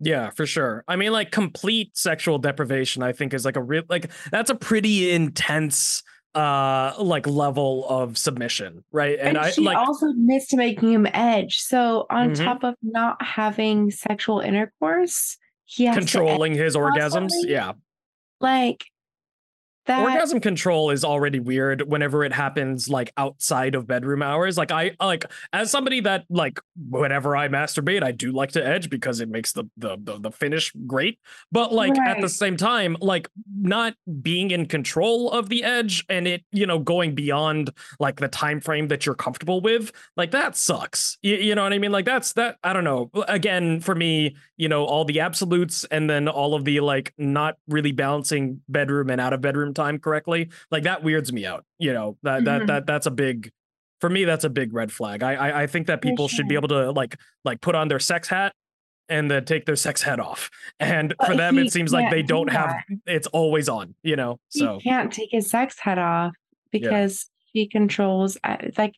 A: Yeah, for sure. I mean, like complete sexual deprivation, I think is like a real like that's a pretty intense uh like level of submission, right?
C: And,
A: And, I
C: she
A: like
C: also admits to making him edge. So on
A: Mhm.
C: top of not having sexual intercourse, he
A: controlling his orgasms. Yeah.
C: like that.
A: Orgasm control is already weird whenever it happens like outside of bedroom hours. Like I like as somebody that like whenever I masturbate, I do like to edge because it makes the the the, the finish great. But like at the same time, like not being in control of the edge and it, you know, going beyond like the time frame that you're comfortable with, like that sucks. You, you know what I mean? Like that's that I don't know. Again, for me, you know, all the absolutes and then all of the like not really balancing bedroom and out of bedroom time correctly, like that weirds me out. You know, that that
C: Mhm.
A: that that's a big for me that's a big red flag. I I, I think that
C: For
A: people should be able to like like put on their sex hat and then take their sex head off. And for them it seems like they
C: do
A: don't have it's always on, you know. So
C: he can't take his sex head off because she controls uh, like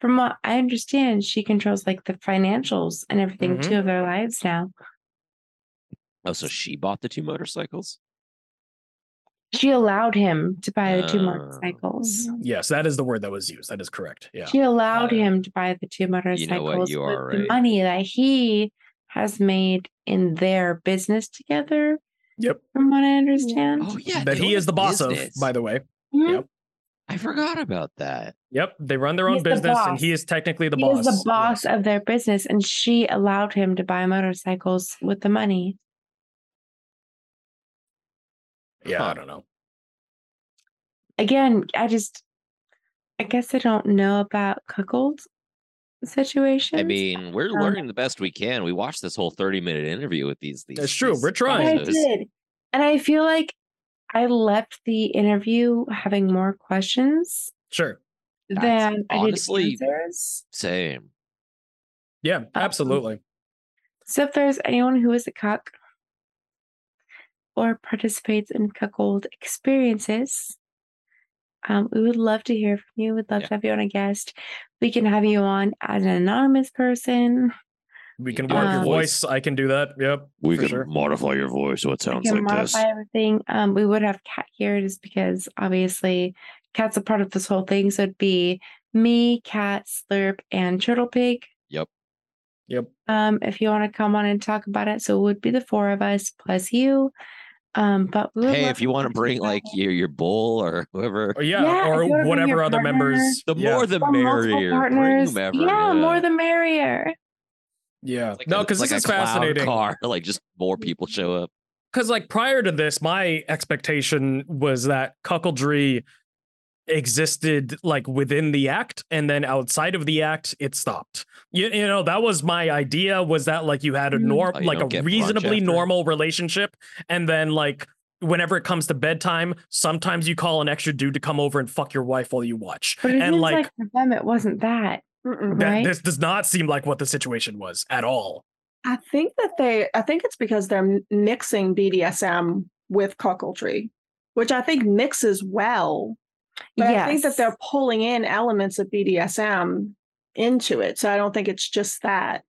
C: from what I understand, she controls like the financials and everything
A: Mhm.
C: too of their lives now.
B: Oh, so she bought the two motorcycles?
C: She allowed him to buy the two
B: Oh.
C: motorcycles.
D: Mhm.
A: yes, that is the word that was used. That is correct. Yeah.
C: She allowed
B: Uh,
C: him to buy the two motorcycles
B: you know what, you are
C: with the money that he has made in their business together,
A: Yep.
C: from what I understand.
B: Oh yeah,
A: that he is the boss
B: business.
A: of, by the way.
C: Mhm.
A: Yep.
B: I forgot about that.
A: Yep. They run their own
C: He's the
A: business and he is technically the
C: he
A: boss.
C: is the boss
A: Yes.
C: of their business, and she allowed him to buy motorcycles with the money.
A: Yeah, I don't know.
C: Again, I just, I guess I don't know about cuckold situation
B: I mean, we're
C: Um,
B: learning the best we can. We watched this whole 30 minute interview with these these
A: It's true,
B: these
A: we're trying.
C: I did, and I feel like I left the interview having more questions
A: Sure.
B: That's
C: than I did
B: honestly-
C: answers.
B: Same.
A: Yeah,
C: Um,
A: absolutely.
C: So if there's anyone who is a cuck or participates in cuckold experiences, um, we would love to hear from you. We'd love
B: Yeah.
C: to have you on a guest. We can have you on as an anonymous person,
A: We can
B: Yeah.
A: work your
C: Um,
A: voice. I can do that. Yep.
B: We can
A: sure.
B: modify your voice so it
C: We
B: sounds
C: can
B: like this.
C: modify everything. Um, we would have Cat here just because obviously Cat's a part of this whole thing. So it'd be me, Cat, Slurp, and Turtle Pig.
A: Yep. Yep.
C: Um, if you want to come on and talk about it, so it would be the four of us plus you. Um, but we
B: Hey, if you want to bring like your your bull or whoever,
A: Or yeah,
C: Yeah,
A: or
C: you wanna bring
A: whatever other
C: partner,
A: members.
B: the
A: yeah.
B: more the
C: Or
B: merrier. Bring whomever.
C: yeah, more the merrier.
A: Yeah.
B: Like
A: no, because
B: like
A: this is
B: a
A: fascinating.
B: Car, like just more people show up.
A: because like prior to this my expectation was that cuckoldry existed like within the act and then outside of the act it stopped you, you know that was my idea was that like you had a
C: Mm.
A: norm
B: Oh,
A: like a
B: don't get brunch
A: reasonably normal relationship and then like whenever it comes to bedtime sometimes you call an extra dude to come over and fuck your wife while you watch
C: But it
A: and
C: seems
A: like,
C: like, for them, it wasn't that, right?
A: this does not seem like what the situation was at all
D: I think that they, I think it's because they're mixing BDSM with cuckoldry, which I think mixes well. But I think that they're pulling in elements of BDSM into it. So I don't think it's just that.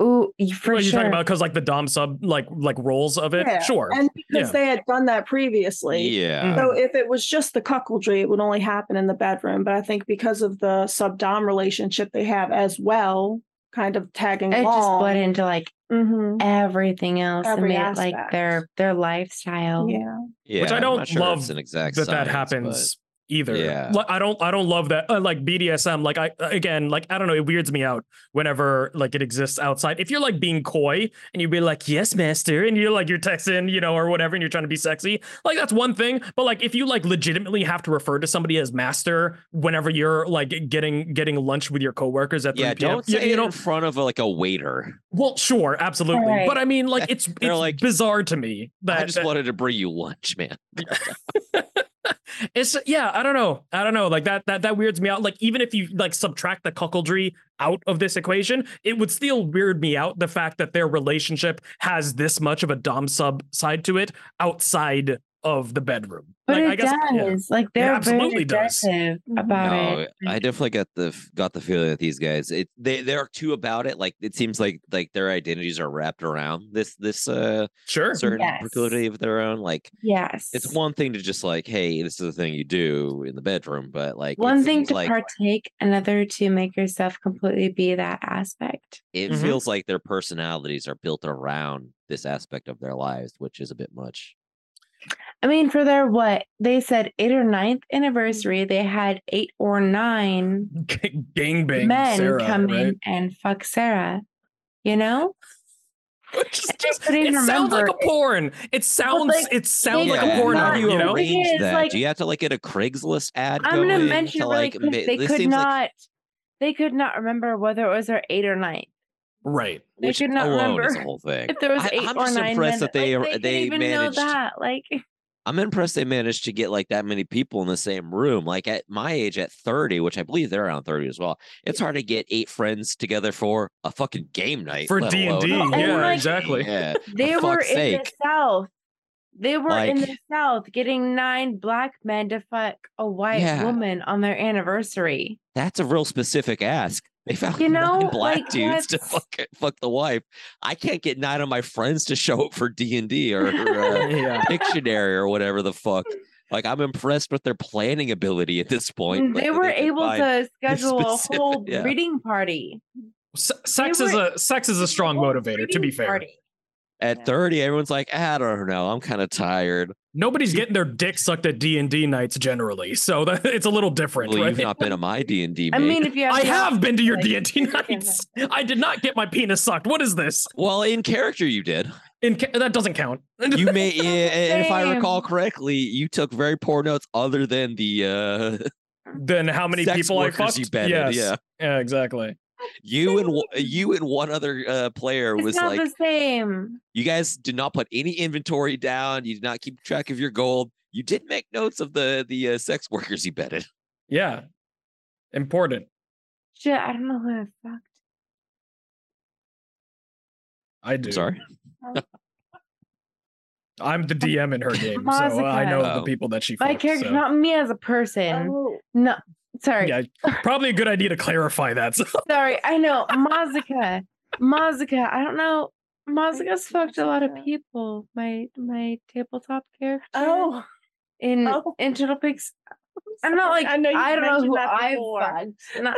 C: Ooh, for
A: what are you
C: sure.
A: talking about because like the dom sub like like roles of it
D: Yeah,
A: sure
D: And because
A: Yeah.
D: they had done that previously.
B: Yeah.
D: So if it was just the cuckoldry, it would only happen in the bedroom. But I think because of the sub dom relationship they have as well, kind of tagging
C: it just
D: along.
C: bled into like
D: Mhm.
C: everything else
D: Every
C: and made it like their their lifestyle.
D: Yeah.
B: yeah.
A: which I don't
B: sure
A: love
B: it's an exact
A: that that
B: science,
A: happens either.
B: Yeah.
A: Like, I don't I don't love that uh, like BDSM like I again like I don't know it weirds me out whenever like it exists outside. If you're like being coy and you'd be like yes master and you're like you're texting you know or whatever and you're trying to be sexy like that's one thing. But like if you like legitimately have to refer to somebody as master whenever you're like getting getting lunch with your coworkers at
B: But, yeah,
A: 3 p.m.
B: don't
A: you,
B: say
A: you
B: it
A: know
B: in front of like a waiter.
A: well sure absolutely
C: Right.
A: but I mean like it's
B: They're
A: it's
B: like,
A: bizarre to me that
B: I just
A: that-
B: wanted to bring you lunch, man.
A: it's yeah i don't know. I don't know. Like that that that weirds me out. Like even if you like subtract the cuckoldry out of this equation it would still weird me out the fact that their relationship has this much of a dom sub side to it outside of the bedroom
C: But
A: like
C: it
A: i guess
C: does.
A: yeah.
C: Like they're
A: absolutely
C: very
A: does.
C: aggressive
D: Mhm.
C: about
B: no,
C: it.
B: I definitely got the got the feeling that these guys it they they're too about it. Like it seems like like their identities are wrapped around this this uh
A: sure
B: certain
C: Yes.
B: proclivity of their own. Like
C: yes.
B: it's one thing to just like, hey, this is the thing you do in the bedroom, but like
C: one thing to
B: like
C: partake, another to make yourself completely be that aspect.
B: it
A: Mhm.
B: feels like their personalities are built around this aspect of their lives, which is a bit much.
C: I mean, for their what they said eight or ninth anniversary, they had eight or nine
A: gangbang
C: men
A: Sarah,
C: come
A: right?
C: in and fuck Sarah. You know?
A: Which is just, it
C: even
A: sounds like a porn. It sounds
C: like,
A: it sounds like a porn
C: not-
B: do you
A: you know?
B: Arrange
C: is,
B: that?
C: like-
B: do you have to like get a Craigslist ad?
C: I'm gonna mention
B: to,
C: really
B: like,
C: quick. They could
B: seems like-
C: not. They could not remember whether it was their eight or nine.
A: Right.
C: They
B: which
C: could not
B: alone is a whole thing.
C: If there was
B: I-
C: 8
B: I'm
C: or
B: just
C: nine
B: impressed
C: men,
B: that they
C: like, they,
B: they
C: even
B: managed-
C: know that. Like,
B: I'm impressed they managed to get like that many people in the same room. Like at my age, at 30, which I believe they're around 30 as well, it's hard to get eight friends together for a fucking game night.
A: For D&D,
C: yeah,
B: board
A: exactly.
B: Yeah.
C: they
B: For
C: were
B: fuck's
C: in the south. They were in the south getting nine black men to fuck a white
B: Yeah.
C: woman on their anniversary.
B: That's a real specific ask. They found
C: You
B: nine
C: know,
B: black
C: like,
B: dudes to fuck fuck the wife. I can't get nine of my friends to show up for D and D or, or uh,
A: yeah.
B: Pictionary or whatever the fuck. Like I'm impressed with their planning ability at this point.
C: And
B: like,
C: they were
B: can
C: able to schedule
B: specific-
C: a whole
B: yeah.
C: reading party.
A: Se- sex is a sex is a strong motivator to be fair
C: party.
B: At
C: Yeah.
B: 30, everyone's like, I don't know. I'm kind of tired.
A: nobody's getting their dick sucked at d&d nights generally so that it's a little different
B: Well,
A: right?
B: you've not been to my D and D.
C: I mean, if you have
A: i
C: to-
A: have been to your d&d nights i did not get my penis sucked what is this
B: well, in character, you did.
A: in ca- that doesn't count
B: You may, yeah, and if I recall correctly, you took very poor notes. Other than the uh,
A: then how many people i
B: workers
A: fucked
B: you betted,
A: yes
B: yeah,
A: yeah exactly
B: you and you and one other uh, player
C: It's
B: was
C: not
B: like,
C: the same.
B: you guys did not put any inventory down. You did not keep track of your gold. You did make notes of the the uh, sex workers you betted.
A: yeah important
C: Shit, I don't know who I fucked.
A: i do
B: I'm sorry.
A: i'm the dm in her game so i
C: Mazuka.
A: know the
B: Oh.
A: people that she
C: My
A: fucked,
C: character,
A: so.
C: not me as a person.
D: Oh,
C: No, sorry.
A: yeah probably a good idea to clarify that so
C: Sorry, I know. Mazuka. Mazuka, I don't know. Mazuka's fucked a lot of people. My my tabletop character
D: Oh,
C: in
D: oh.
C: in Turtle Pigs. I'm not like
D: I know
C: I, don't know who I
D: before.
C: fucked. Not-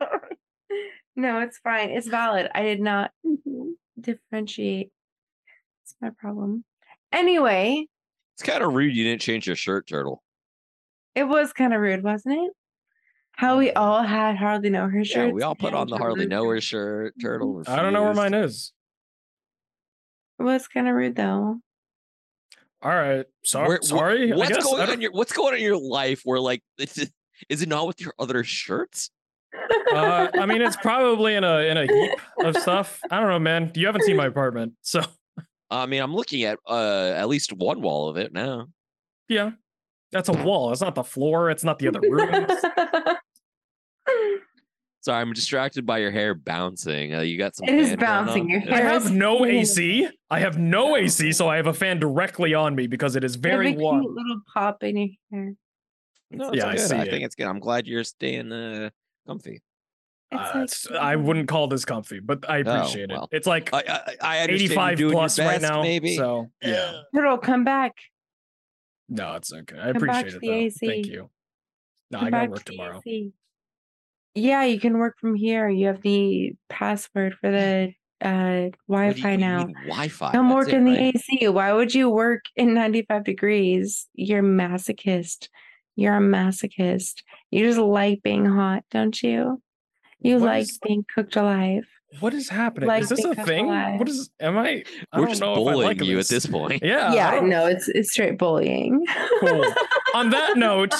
D: sorry.
C: no, it's fine. It's valid. I did not
D: Mhm.
C: differentiate. It's my problem. Anyway,
B: It's kind of rude you didn't change your shirt, Turtle.
C: it was kind of rude, wasn't it? How we all had hardly know her
B: Yeah, we all put on the
C: her
B: hardly know her shirt. Turtle.
A: I don't know where mine is.
C: It was kind of rude though.
A: All right. So,
B: Where- wh-
A: sorry. I
B: What's
A: guess.
B: going
A: I
B: on in your What's going on in your life? Where like, is it, is it not with your other shirts?
A: uh, I mean, it's probably in a in a heap of stuff. I don't know, man. You haven't seen my apartment, so
B: I mean, I'm looking at uh at least one wall of it now.
A: yeah, that's a wall. It's not the floor. It's not the other rooms.
B: Sorry, I'm distracted by your hair bouncing. Uh, you got some.
C: It is bouncing. Your
B: hair.
A: I have
C: is
A: no
C: cool.
A: AC. I have no AC, so I have a fan directly on me because it is
C: You have
A: very
C: a
A: warm.
C: cute little pop in your hair.
B: No, it's
A: Yeah, I
B: good.
A: see
B: I
A: it.
B: think it's good. I'm glad you're staying uh comfy.
C: It's
A: Uh,
C: like
A: it's- I wouldn't call this comfy, but I appreciate
B: Oh, well.
A: it. It's like
B: I I, I
A: 85
B: doing your
A: plus right now.
B: Maybe.
A: So yeah,
C: Turtle, come back.
A: no, it's okay. I
C: Come back
A: appreciate
C: to
A: it
C: the
A: though.
C: AC.
A: Thank you. No,
C: Come
A: I gotta work tomorrow.
C: AC. Yeah, you can work from here. You have the password for the uh
B: What do you-
C: Wi-Fi
B: you
C: now.
B: Wi-Fi.
C: Come
B: That's
C: work
B: it,
C: in the
B: right?
C: AC. Why would you work in 95 degrees? You're masochist. You're a masochist. You just like being hot, don't you? You
A: What
C: like
A: is-
C: being cooked alive.
A: What is happening?
C: Like
A: is this a thing?
C: alive.
A: What is? Am I? I
B: We're
A: don't
B: just
A: know if I
B: bullying
A: like
B: you
A: this.
B: at this point.
A: Yeah.
C: Yeah, no, it's it's straight bullying.
A: Cool. on that note,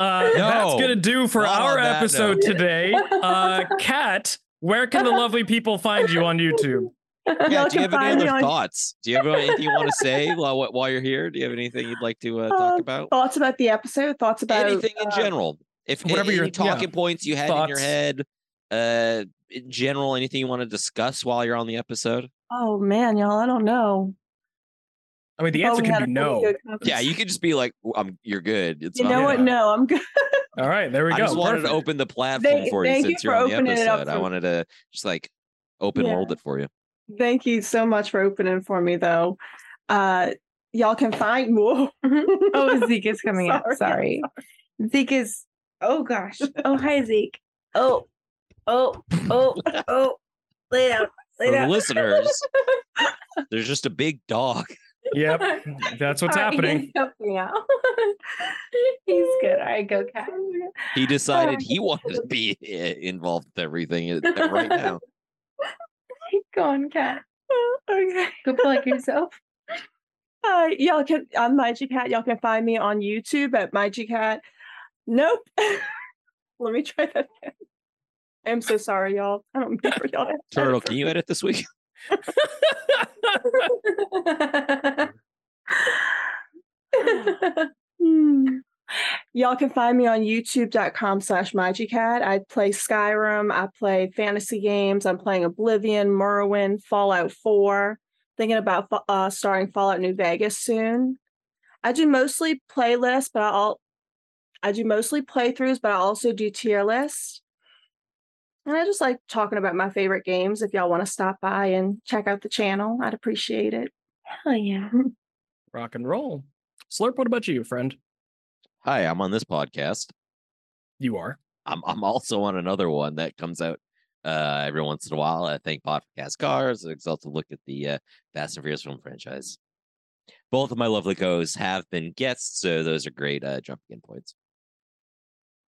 A: uh, that's gonna do for
B: not
A: our episode
B: note.
A: today. Uh, Kat, where can the lovely people find you on YouTube?
B: Yeah, do you have any other
D: on-
B: thoughts? Do you have anything you want to say while while you're here? Do you have anything you'd like to uh, talk
D: Um,
B: about?
D: Thoughts about the episode? Thoughts about
B: anything in
D: uh,
B: general. If
A: whatever
B: whatever
A: your-
B: your
A: yeah,
B: talking points you had in your head, uh, in general, anything you want to discuss while you're on the episode?
D: Oh man, y'all, I don't know.
A: I mean, the answer can be no.
D: good
B: Yeah, you could just be like, "I'm, you're good." It's
D: You
B: fine.
D: know what?
A: Yeah.
D: No, I'm good.
A: All right, there we
B: I
A: go.
B: I just wanted to open the platform
D: Thank-
B: for you
D: thank you
B: since you're on the
D: opening it
B: episode. I wanted to just like open
D: Yeah.
B: mold it for you.
D: Thank you so much for opening for me, though. Uh, y'all can find more.
C: oh, Zeke is coming up.
D: Sorry.
C: Sorry. Zeke is oh gosh. Oh hi Zeke. Oh, oh, oh, oh. Lay down. Lay
B: For the listeners, there's just a big dog.
A: Yep, that's what's
C: All right,
A: happening.
C: He's helping out. he's good. All right, go cat.
B: He decided he wanted to be eh, involved with everything right now.
C: Go on, cat.
D: okay.
C: Go plug yourself.
D: Uh, y'all can. I'm Mygy Cat. Y'all can find me on YouTube at Mygy Cat. Nope. Let me try that again. I'm so sorry, y'all. I don't mean for y'all to.
B: Turtle, can you edit this week?
D: Y'all can find me on youtube.com slash MyGCat. I play Skyrim. I play fantasy games. I'm playing Oblivion, Morrowind, Fallout 4. Thinking about uh, starting Fallout New Vegas soon. I do mostly playlists, but I'll I do mostly playthroughs, but I also do tier lists. And I just like talking about my favorite games. If y'all want to stop by and check out the channel, I'd appreciate it.
C: Hell yeah.
A: Rock and roll. Slurp, what about you, friend?
B: Hi, I'm on this podcast.
A: You are.
B: I'm I'm also on another one that comes out uh every once in a while. I think Podcast Cars. It's also look at the uh, Fast and Furious film franchise. Both of my lovely co-hosts have been guests, so those are great uh, jumping in points.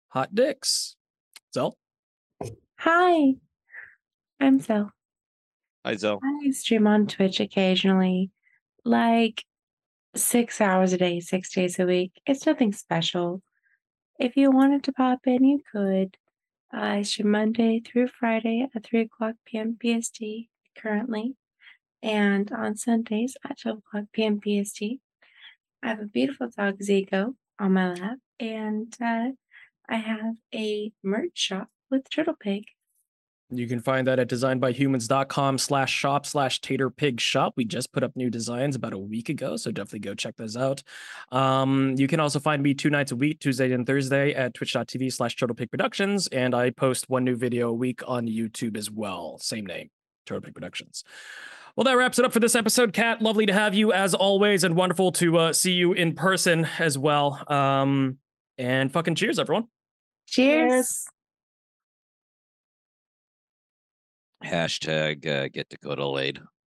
A: Hot dicks. Zell.
C: Hi. I'm Zell.
B: Hi, Zoe.
C: I stream on Twitch occasionally, like six hours a day, six days a week. It's nothing special. If you wanted to pop in, you could. I stream Monday through Friday at 3 o'clock p.m. PST currently, and on Sundays at 12 o'clock p.m. PST. I have a beautiful dog, Zico, on my lap, and uh, I have a merch shop with Turtle Pig.
A: You can find that at designedbyhumans.com slash shop slash tater pig shop. We just put up new designs about a week ago, so definitely go check those out. Um, you can also find me two nights a week, Tuesday and Thursday, at twitch.tv slash turtle pig productions. And I post one new video a week on YouTube as well. Same name. Turtle Pig Productions. Well, that wraps it up for this episode, Kat. Lovely to have you as always, and wonderful to uh, see you in person as well. Um, and fucking cheers, everyone.
C: Cheers.
B: Hashtag uh, get Dakota laid.